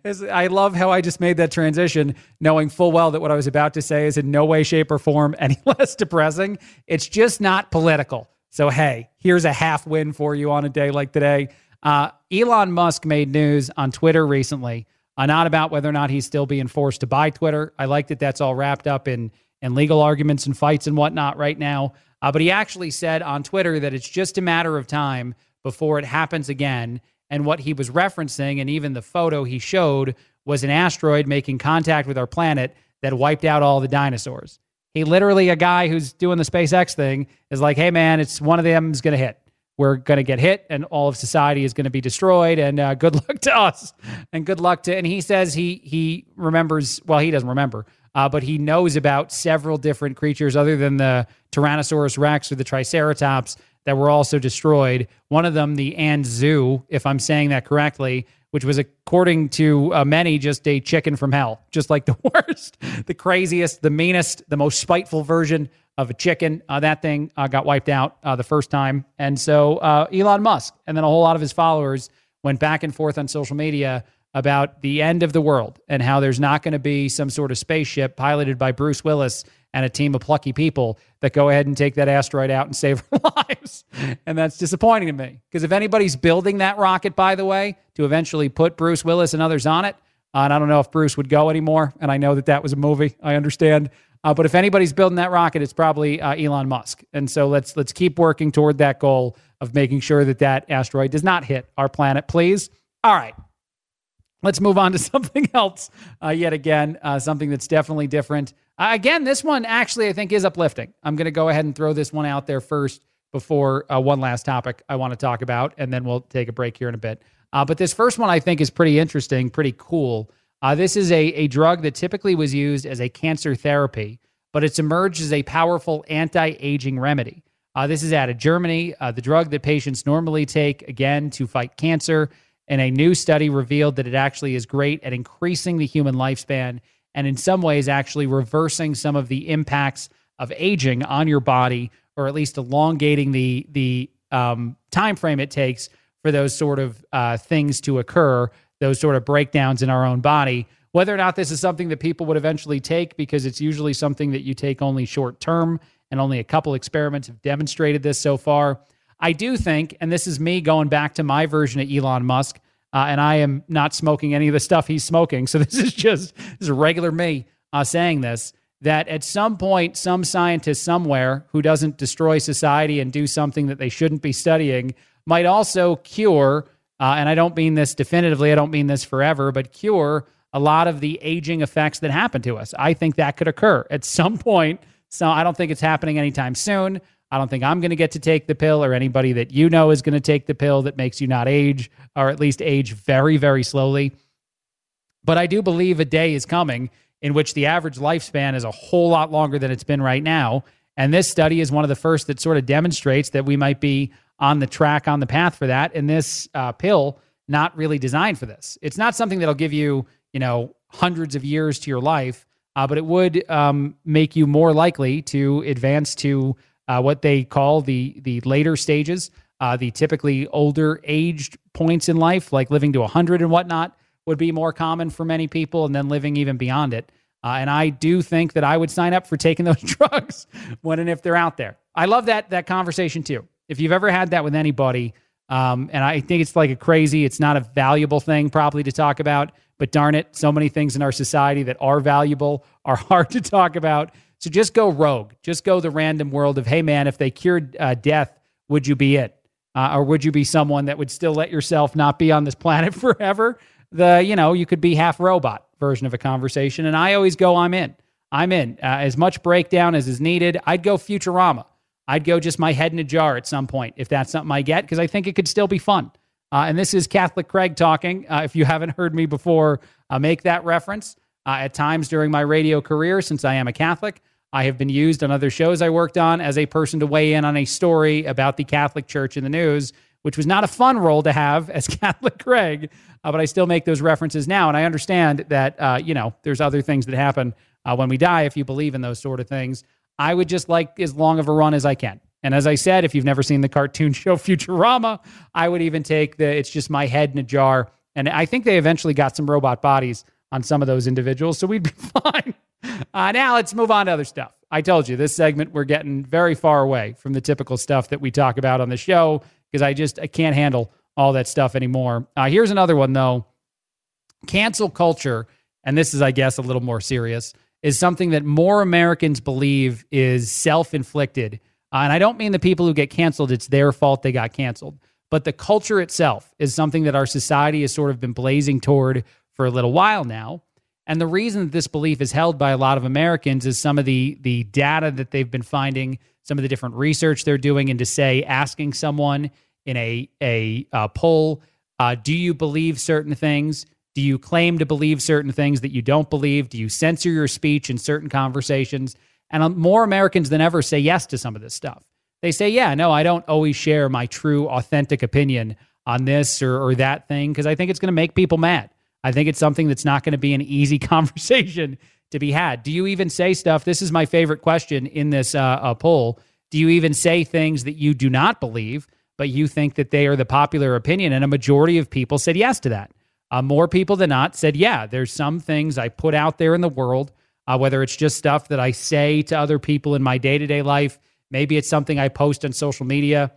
hit. I love how I just made that transition, knowing full well that what I was about to say is in no way, shape, or form any less depressing. It's just not political. So, hey, here's a half win for you on a day like today. Uh, Elon Musk made news on Twitter recently, uh, not about whether or not he's still being forced to buy Twitter. I like that that's all wrapped up in, in legal arguments and fights and whatnot right now. Uh, but he actually said on Twitter that it's just a matter of time before it happens again. And what he was referencing, and even the photo he showed, was an asteroid making contact with our planet that wiped out all the dinosaurs. He literally, a guy who's doing the SpaceX thing, is like, hey, man, it's one of them is going to hit. We're going to get hit and all of society is going to be destroyed. And uh, good luck to us. And good luck to, and he says he, he remembers, well, he doesn't remember, uh, but he knows about several different creatures other than the Tyrannosaurus Rex or the Triceratops that were also destroyed. One of them, the Anzu, if I'm saying that correctly, which was, according to uh, many, just a chicken from hell, just like the worst, the craziest, the meanest, the most spiteful version of a chicken. Uh, that thing uh, got wiped out uh, the first time. And so uh, Elon Musk and then a whole lot of his followers went back and forth on social media about the end of the world and how there's not going to be some sort of spaceship piloted by Bruce Willis and a team of plucky people that go ahead and take that asteroid out and save our lives. And that's disappointing to me because if anybody's building that rocket, by the way, to eventually put Bruce Willis and others on it, uh, and I don't know if Bruce would go anymore. And I know that that was a movie. I understand. Uh, but if anybody's building that rocket, it's probably uh, Elon Musk. And so let's let's keep working toward that goal of making sure that that asteroid does not hit our planet, please. All right. Let's move on to something else uh, yet again, uh, something that's definitely different. Uh, again, this one actually I think is uplifting. I'm going to go ahead and throw this one out there first before uh, one last topic I want to talk about, and then we'll take a break here in a bit. Uh, but this first one I think is pretty interesting, pretty cool. Uh, this is a, a drug that typically was used as a cancer therapy, but it's emerged as a powerful anti aging remedy. this is out of Germany. the drug that patients normally take, again, to fight cancer and a new study revealed that it actually is great at increasing the human lifespan and in some ways actually reversing some of the impacts of aging on your body or at least elongating the the um, time frame it takes for those sort of uh, things to occur those sort of breakdowns in our own body. Whether or not this is something that people would eventually take because it's usually something that you take only short term and only a couple experiments have demonstrated this so far I do think, and this is me going back to my version of Elon Musk, uh, and I am not smoking any of the stuff he's smoking. So this is just this is regular me uh, saying this. That at some point, some scientist somewhere who doesn't destroy society and do something that they shouldn't be studying might also cure, uh, and I don't mean this definitively, I don't mean this forever, but cure a lot of the aging effects that happen to us. I think that could occur at some point. So I don't think it's happening anytime soon. I don't think I'm going to get to take the pill or anybody that you know is going to take the pill that makes you not age or at least age very, very slowly. But I do believe a day is coming in which the average lifespan is a whole lot longer than it's been right now. And this study is one of the first that sort of demonstrates that we might be on the track, on the path for that. And this uh, pill, not really designed for this. It's not something that'll give you, you know, hundreds of years to your life, uh, but it would um, make you more likely to advance to uh, what they call the the later stages, uh, the typically older aged points in life, like living to 100 and whatnot, would be more common for many people, and then living even beyond it. Uh, and I do think that I would sign up for taking those drugs when and if they're out there. I love that that conversation too. If you've ever had that with anybody, um, and I think it's like a crazy, it's not a valuable thing probably to talk about, but darn it, so many things in our society that are valuable are hard to talk about. So just go rogue. Just go the random world of, hey, man, if they cured uh, death, would you be it? Uh, or would you be someone that would still let yourself not be on this planet forever? The, you know, you could be half robot version of a conversation. And I always go, I'm in. I'm in. Uh, as much breakdown as is needed. I'd go Futurama. I'd go just my head in a jar at some point if that's something I get, because I think it could still be fun. Uh, and this is Catholic Craig talking. Uh, if you haven't heard me before, uh, make that reference. Uh, at times during my radio career, since I am a Catholic, I have been used on other shows I worked on as a person to weigh in on a story about the Catholic Church in the news, which was not a fun role to have as Catholic Craig, uh, but I still make those references now. And I understand that, uh, you know, there's other things that happen uh, when we die if you believe in those sort of things. I would just like as long of a run as I can. And as I said, if you've never seen the cartoon show Futurama, I would even take the it's just my head in a jar. And I think they eventually got some robot bodies on some of those individuals, so we'd be fine. Uh, now let's move on to other stuff. I told you this segment we're getting very far away from the typical stuff that we talk about on the show because I just I can't handle all that stuff anymore. Uh, here's another one though. Cancel culture, and this is I guess a little more serious, is something that more Americans believe is self-inflicted. Uh, and I don't mean the people who get canceled; it's their fault they got canceled. But the culture itself is something that our society has sort of been blazing toward for a little while now. And the reason that this belief is held by a lot of Americans is some of the the data that they've been finding, some of the different research they're doing, and to say asking someone in a a, a poll, uh, do you believe certain things? Do you claim to believe certain things that you don't believe? Do you censor your speech in certain conversations? And um, more Americans than ever say yes to some of this stuff. They say, yeah, no, I don't always share my true, authentic opinion on this or, or that thing because I think it's going to make people mad. I think it's something that's not going to be an easy conversation to be had. Do you even say stuff? This is my favorite question in this uh, uh, poll. Do you even say things that you do not believe, but you think that they are the popular opinion? And a majority of people said yes to that. uh, more people than not said, yeah, there's some things I put out there in the world, uh, whether it's just stuff that I say to other people in my day to day life, maybe it's something I post on social media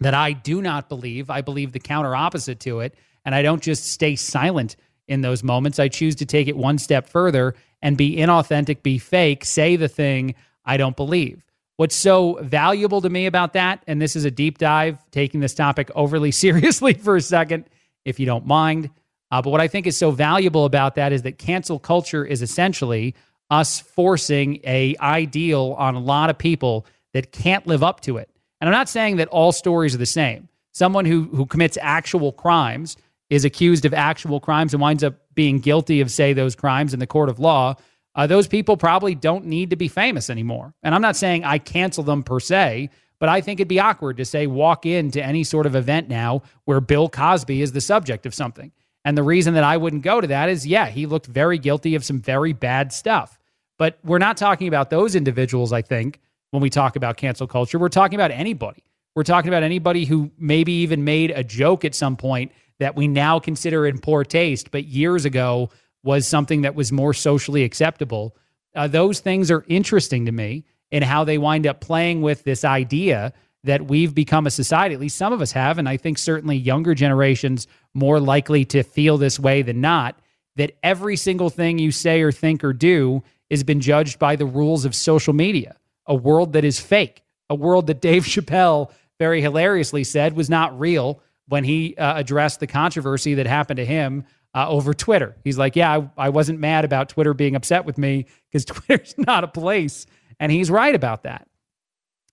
that I do not believe. I believe the counter opposite to it. And I don't just stay silent in those moments. I choose to take it one step further and be inauthentic, be fake, say the thing I don't believe. What's so valuable to me about that, and this is a deep dive, taking this topic overly seriously for a second, if you don't mind. Uh, but what I think is so valuable about that is that cancel culture is essentially us forcing a ideal on a lot of people that can't live up to it. And I'm not saying that all stories are the same. Someone who who commits actual crimes is accused of actual crimes and winds up being guilty of say those crimes in the court of law. Uh, those people probably don't need to be famous anymore. And I'm not saying I cancel them per se, but I think it'd be awkward to say walk into any sort of event now where Bill Cosby is the subject of something. And the reason that I wouldn't go to that is, yeah, he looked very guilty of some very bad stuff. But we're not talking about those individuals, I think, when we talk about cancel culture. We're talking about anybody. We're talking about anybody who maybe even made a joke at some point that we now consider in poor taste, but years ago was something that was more socially acceptable. Uh, those things are interesting to me in how they wind up playing with this idea that we've become a society, at least some of us have, and I think certainly younger generations more likely to feel this way than not, that every single thing you say or think or do has been judged by the rules of social media, a world that is fake, a world that Dave Chappelle very hilariously said was not real when he uh, addressed the controversy that happened to him uh, over Twitter. He's like, Yeah, I, I wasn't mad about Twitter being upset with me because Twitter's not a place and he's right about that.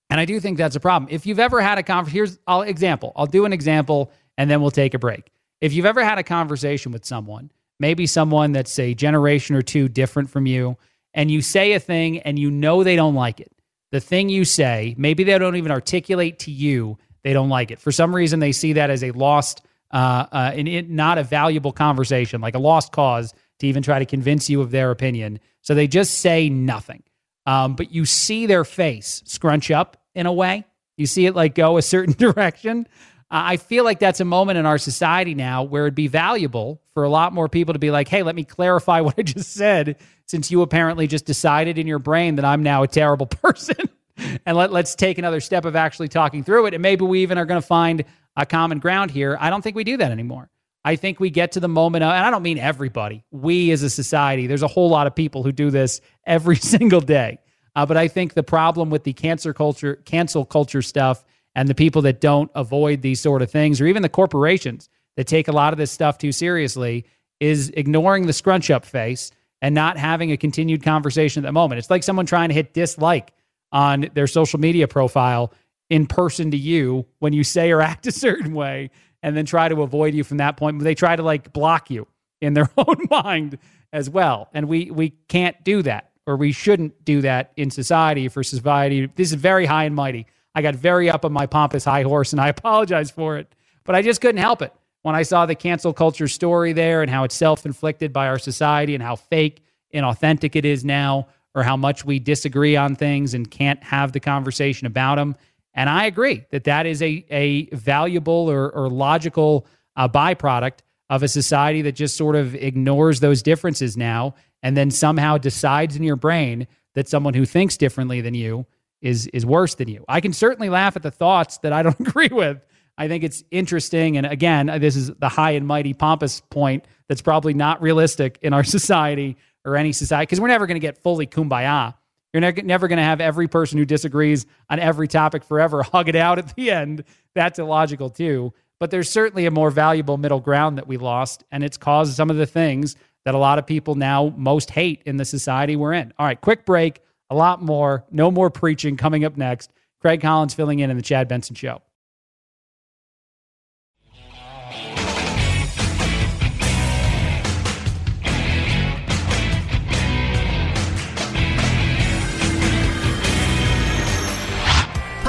And I do think that's a problem. If you've ever had a conversation, here's I'll example. I'll do an example and then we'll take a break. If you've ever had a conversation with someone, maybe someone that's a generation or two different from you, and you say a thing and you know they don't like it. The thing you say, maybe they don't even articulate to you they don't like it. For some reason, they see that as a lost, uh, uh, and it, not a valuable conversation, like a lost cause to even try to convince you of their opinion. So they just say nothing. Um, but you see their face scrunch up in a way. You see it like go a certain direction. Uh, I feel like that's a moment in our society now where it'd be valuable for a lot more people to be like, hey, let me clarify what I just said, since you apparently just decided in your brain that I'm now a terrible person. and let, let's take another step of actually talking through it. And maybe we even are going to find a common ground here. I don't think we do that anymore. I think we get to the moment of, and I don't mean everybody, we as a society, there's a whole lot of people who do this every single day. Uh, but I think the problem with the cancer culture, cancel culture stuff, and the people that don't avoid these sort of things, or even the corporations that take a lot of this stuff too seriously, is ignoring the scrunch up face and not having a continued conversation at the moment. It's like someone trying to hit dislike on their social media profile in person to you when you say or act a certain way and then try to avoid you from that point. They try to like block you in their own mind as well. And we we can't do that or we shouldn't do that in society for society. This is very high and mighty. I got very up on my pompous high horse and I apologize for it. But I just couldn't help it when I saw the cancel culture story there and how it's self inflicted by our society and how fake and authentic it is now, or how much we disagree on things and can't have the conversation about them. And I agree that that is a, a valuable or, or logical uh, byproduct of a society that just sort of ignores those differences now and then somehow decides in your brain that someone who thinks differently than you is is worse than you. I can certainly laugh at the thoughts that I don't agree with. I think it's interesting and again, this is the high and mighty pompous point that's probably not realistic in our society or any society because we're never going to get fully kumbaya you're ne- never going to have every person who disagrees on every topic forever hug it out at the end. That's illogical too. But there's certainly a more valuable middle ground that we lost, and it's caused some of the things that a lot of people now most hate in the society we're in. All right, quick break. A lot more. No more preaching coming up next. Craig Collins filling in in the Chad Benson Show.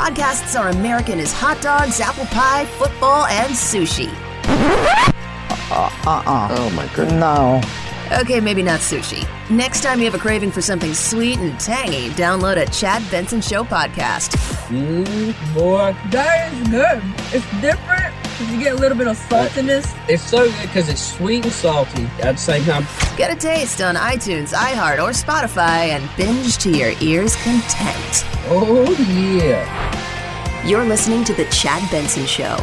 Podcasts are American as hot dogs, apple pie, football, and sushi. Uh uh. Oh my goodness. No. Okay, maybe not sushi. Next time you have a craving for something sweet and tangy, download a Chad Benson Show podcast. Mmm, boy, that is good. It's different because you get a little bit of saltiness. It's so good because it's sweet and salty at the same time. Get a taste on iTunes, iHeart, or Spotify and binge to your ears' content. Oh, yeah. You're listening to The Chad Benson Show.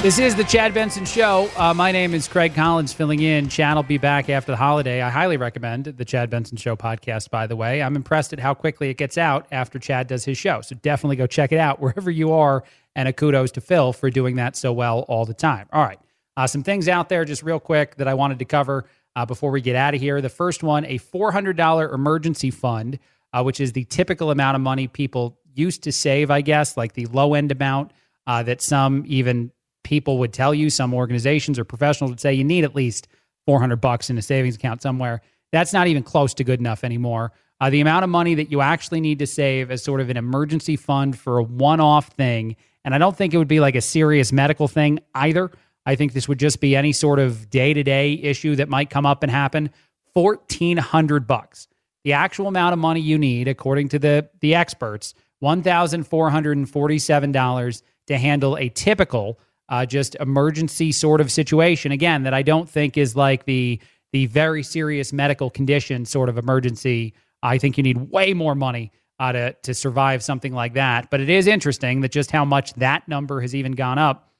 This is the Chad Benson Show. Uh, my name is Craig Collins filling in. Chad will be back after the holiday. I highly recommend the Chad Benson Show podcast, by the way. I'm impressed at how quickly it gets out after Chad does his show. So definitely go check it out wherever you are. And a kudos to Phil for doing that so well all the time. All right. Uh, some things out there, just real quick, that I wanted to cover uh, before we get out of here. The first one a $400 emergency fund, uh, which is the typical amount of money people used to save, I guess, like the low end amount uh, that some even people would tell you, some organizations or professionals would say you need at least 400 bucks in a savings account somewhere. That's not even close to good enough anymore. Uh, the amount of money that you actually need to save as sort of an emergency fund for a one off thing, and I don't think it would be like a serious medical thing either. I think this would just be any sort of day to day issue that might come up and happen. 1400 bucks. The actual amount of money you need, according to the, the experts, $1,447 to handle a typical uh, just emergency sort of situation. Again, that I don't think is like the the very serious medical condition sort of emergency. I think you need way more money uh, to to survive something like that. But it is interesting that just how much that number has even gone up,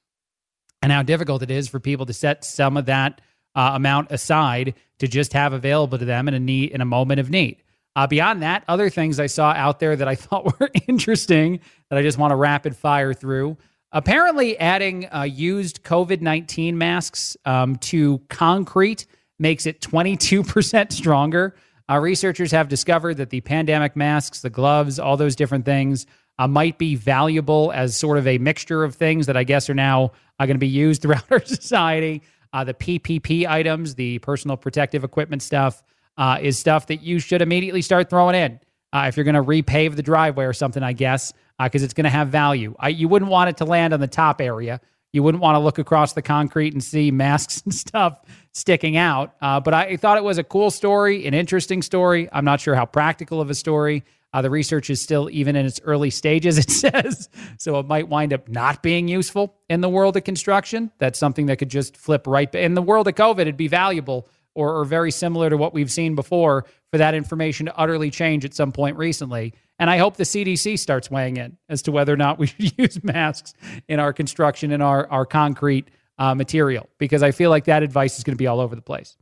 and how difficult it is for people to set some of that uh, amount aside to just have available to them in a need in a moment of need. Uh, beyond that, other things I saw out there that I thought were interesting that I just want to rapid fire through. Apparently, adding uh, used COVID 19 masks um, to concrete makes it 22% stronger. Uh, researchers have discovered that the pandemic masks, the gloves, all those different things uh, might be valuable as sort of a mixture of things that I guess are now uh, going to be used throughout our society. Uh, the PPP items, the personal protective equipment stuff, is stuff that you should immediately start throwing in. if you're going to repave the driveway or something, I guess because uh, it's going to have value. I, you wouldn't want it to land on the top area. You wouldn't want to look across the concrete and see masks and stuff sticking out. Uh, but I thought it was a cool story, an interesting story. I'm not sure how practical of a story. Uh, the research is still even in its early stages, it says. So it might wind up not being useful in the world of construction. That's something that could just flip right. In the world of COVID, it'd be valuable or, or very similar to what we've seen before for that information to utterly change at some point recently. And I hope the CDC starts weighing in as to whether or not we should use masks in our construction and our, our concrete uh, material, because I feel like that advice is going to be all over the place.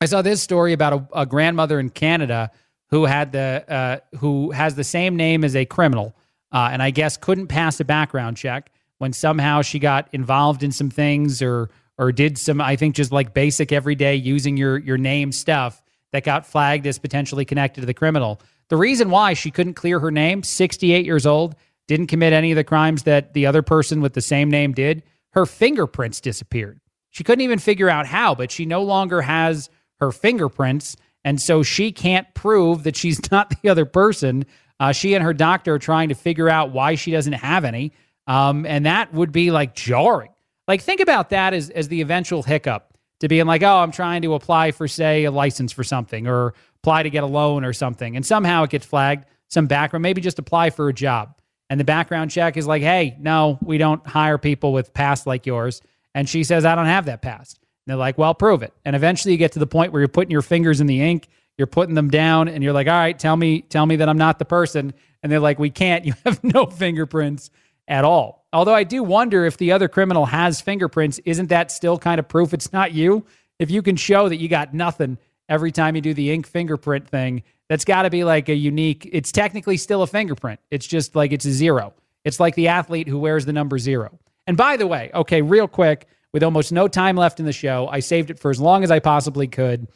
I saw this story about a, a grandmother in Canada who had the uh, who has the same name as a criminal, uh, and I guess couldn't pass a background check when somehow she got involved in some things or or did some I think just like basic everyday using your your name stuff that got flagged as potentially connected to the criminal. The reason why she couldn't clear her name, 68 years old, didn't commit any of the crimes that the other person with the same name did, her fingerprints disappeared. She couldn't even figure out how, but she no longer has her fingerprints. And so she can't prove that she's not the other person. Uh, she and her doctor are trying to figure out why she doesn't have any. Um, and that would be like jarring. Like, think about that as, as the eventual hiccup to being like, oh, I'm trying to apply for, say, a license for something or apply to get a loan or something. And somehow it gets flagged, some background, maybe just apply for a job. And the background check is like, hey, no, we don't hire people with past like yours. And she says, I don't have that past. And they're like, well, prove it. And eventually you get to the point where you're putting your fingers in the ink, you're putting them down, and you're like, all right, tell me, tell me that I'm not the person. And they're like, we can't. You have no fingerprints at all. Although I do wonder if the other criminal has fingerprints, isn't that still kind of proof it's not you? If you can show that you got nothing every time you do the ink fingerprint thing, that's got to be like a unique, it's technically still a fingerprint. It's just like it's a zero. It's like the athlete who wears the number zero. And by the way, okay, real quick, with almost no time left in the show, I saved it for as long as I possibly could.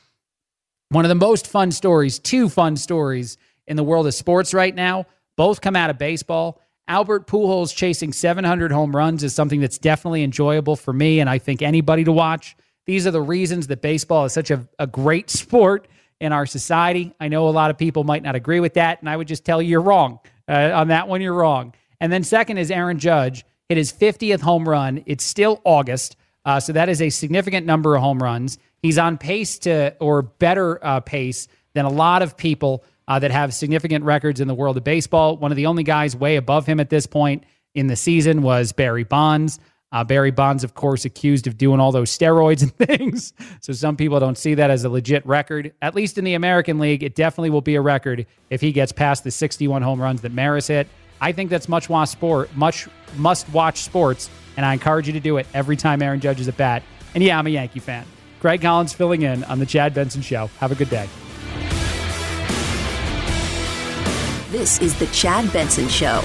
One of the most fun stories, two fun stories in the world of sports right now, both come out of baseball. Albert Pujols chasing 700 home runs is something that's definitely enjoyable for me and I think anybody to watch. These are the reasons that baseball is such a, a great sport in our society. I know a lot of people might not agree with that, and I would just tell you you're wrong. Uh, on that one, you're wrong. And then second is Aaron Judge hit his 50th home run. It's still August, uh, so that is a significant number of home runs. He's on pace to, or better uh, pace than a lot of people uh, that have significant records in the world of baseball. One of the only guys way above him at this point in the season was Barry Bonds. Uh, Barry Bonds, of course, accused of doing all those steroids and things. So some people don't see that as a legit record. At least in the American League, it definitely will be a record if he gets past the 61 home runs that Maris hit. I think that's much watch sport, much must watch sports, and I encourage you to do it every time Aaron Judge is at bat. And yeah, I'm a Yankee fan. Craig Collins filling in on the Chad Benson Show. Have a good day. This is the Chad Benson Show.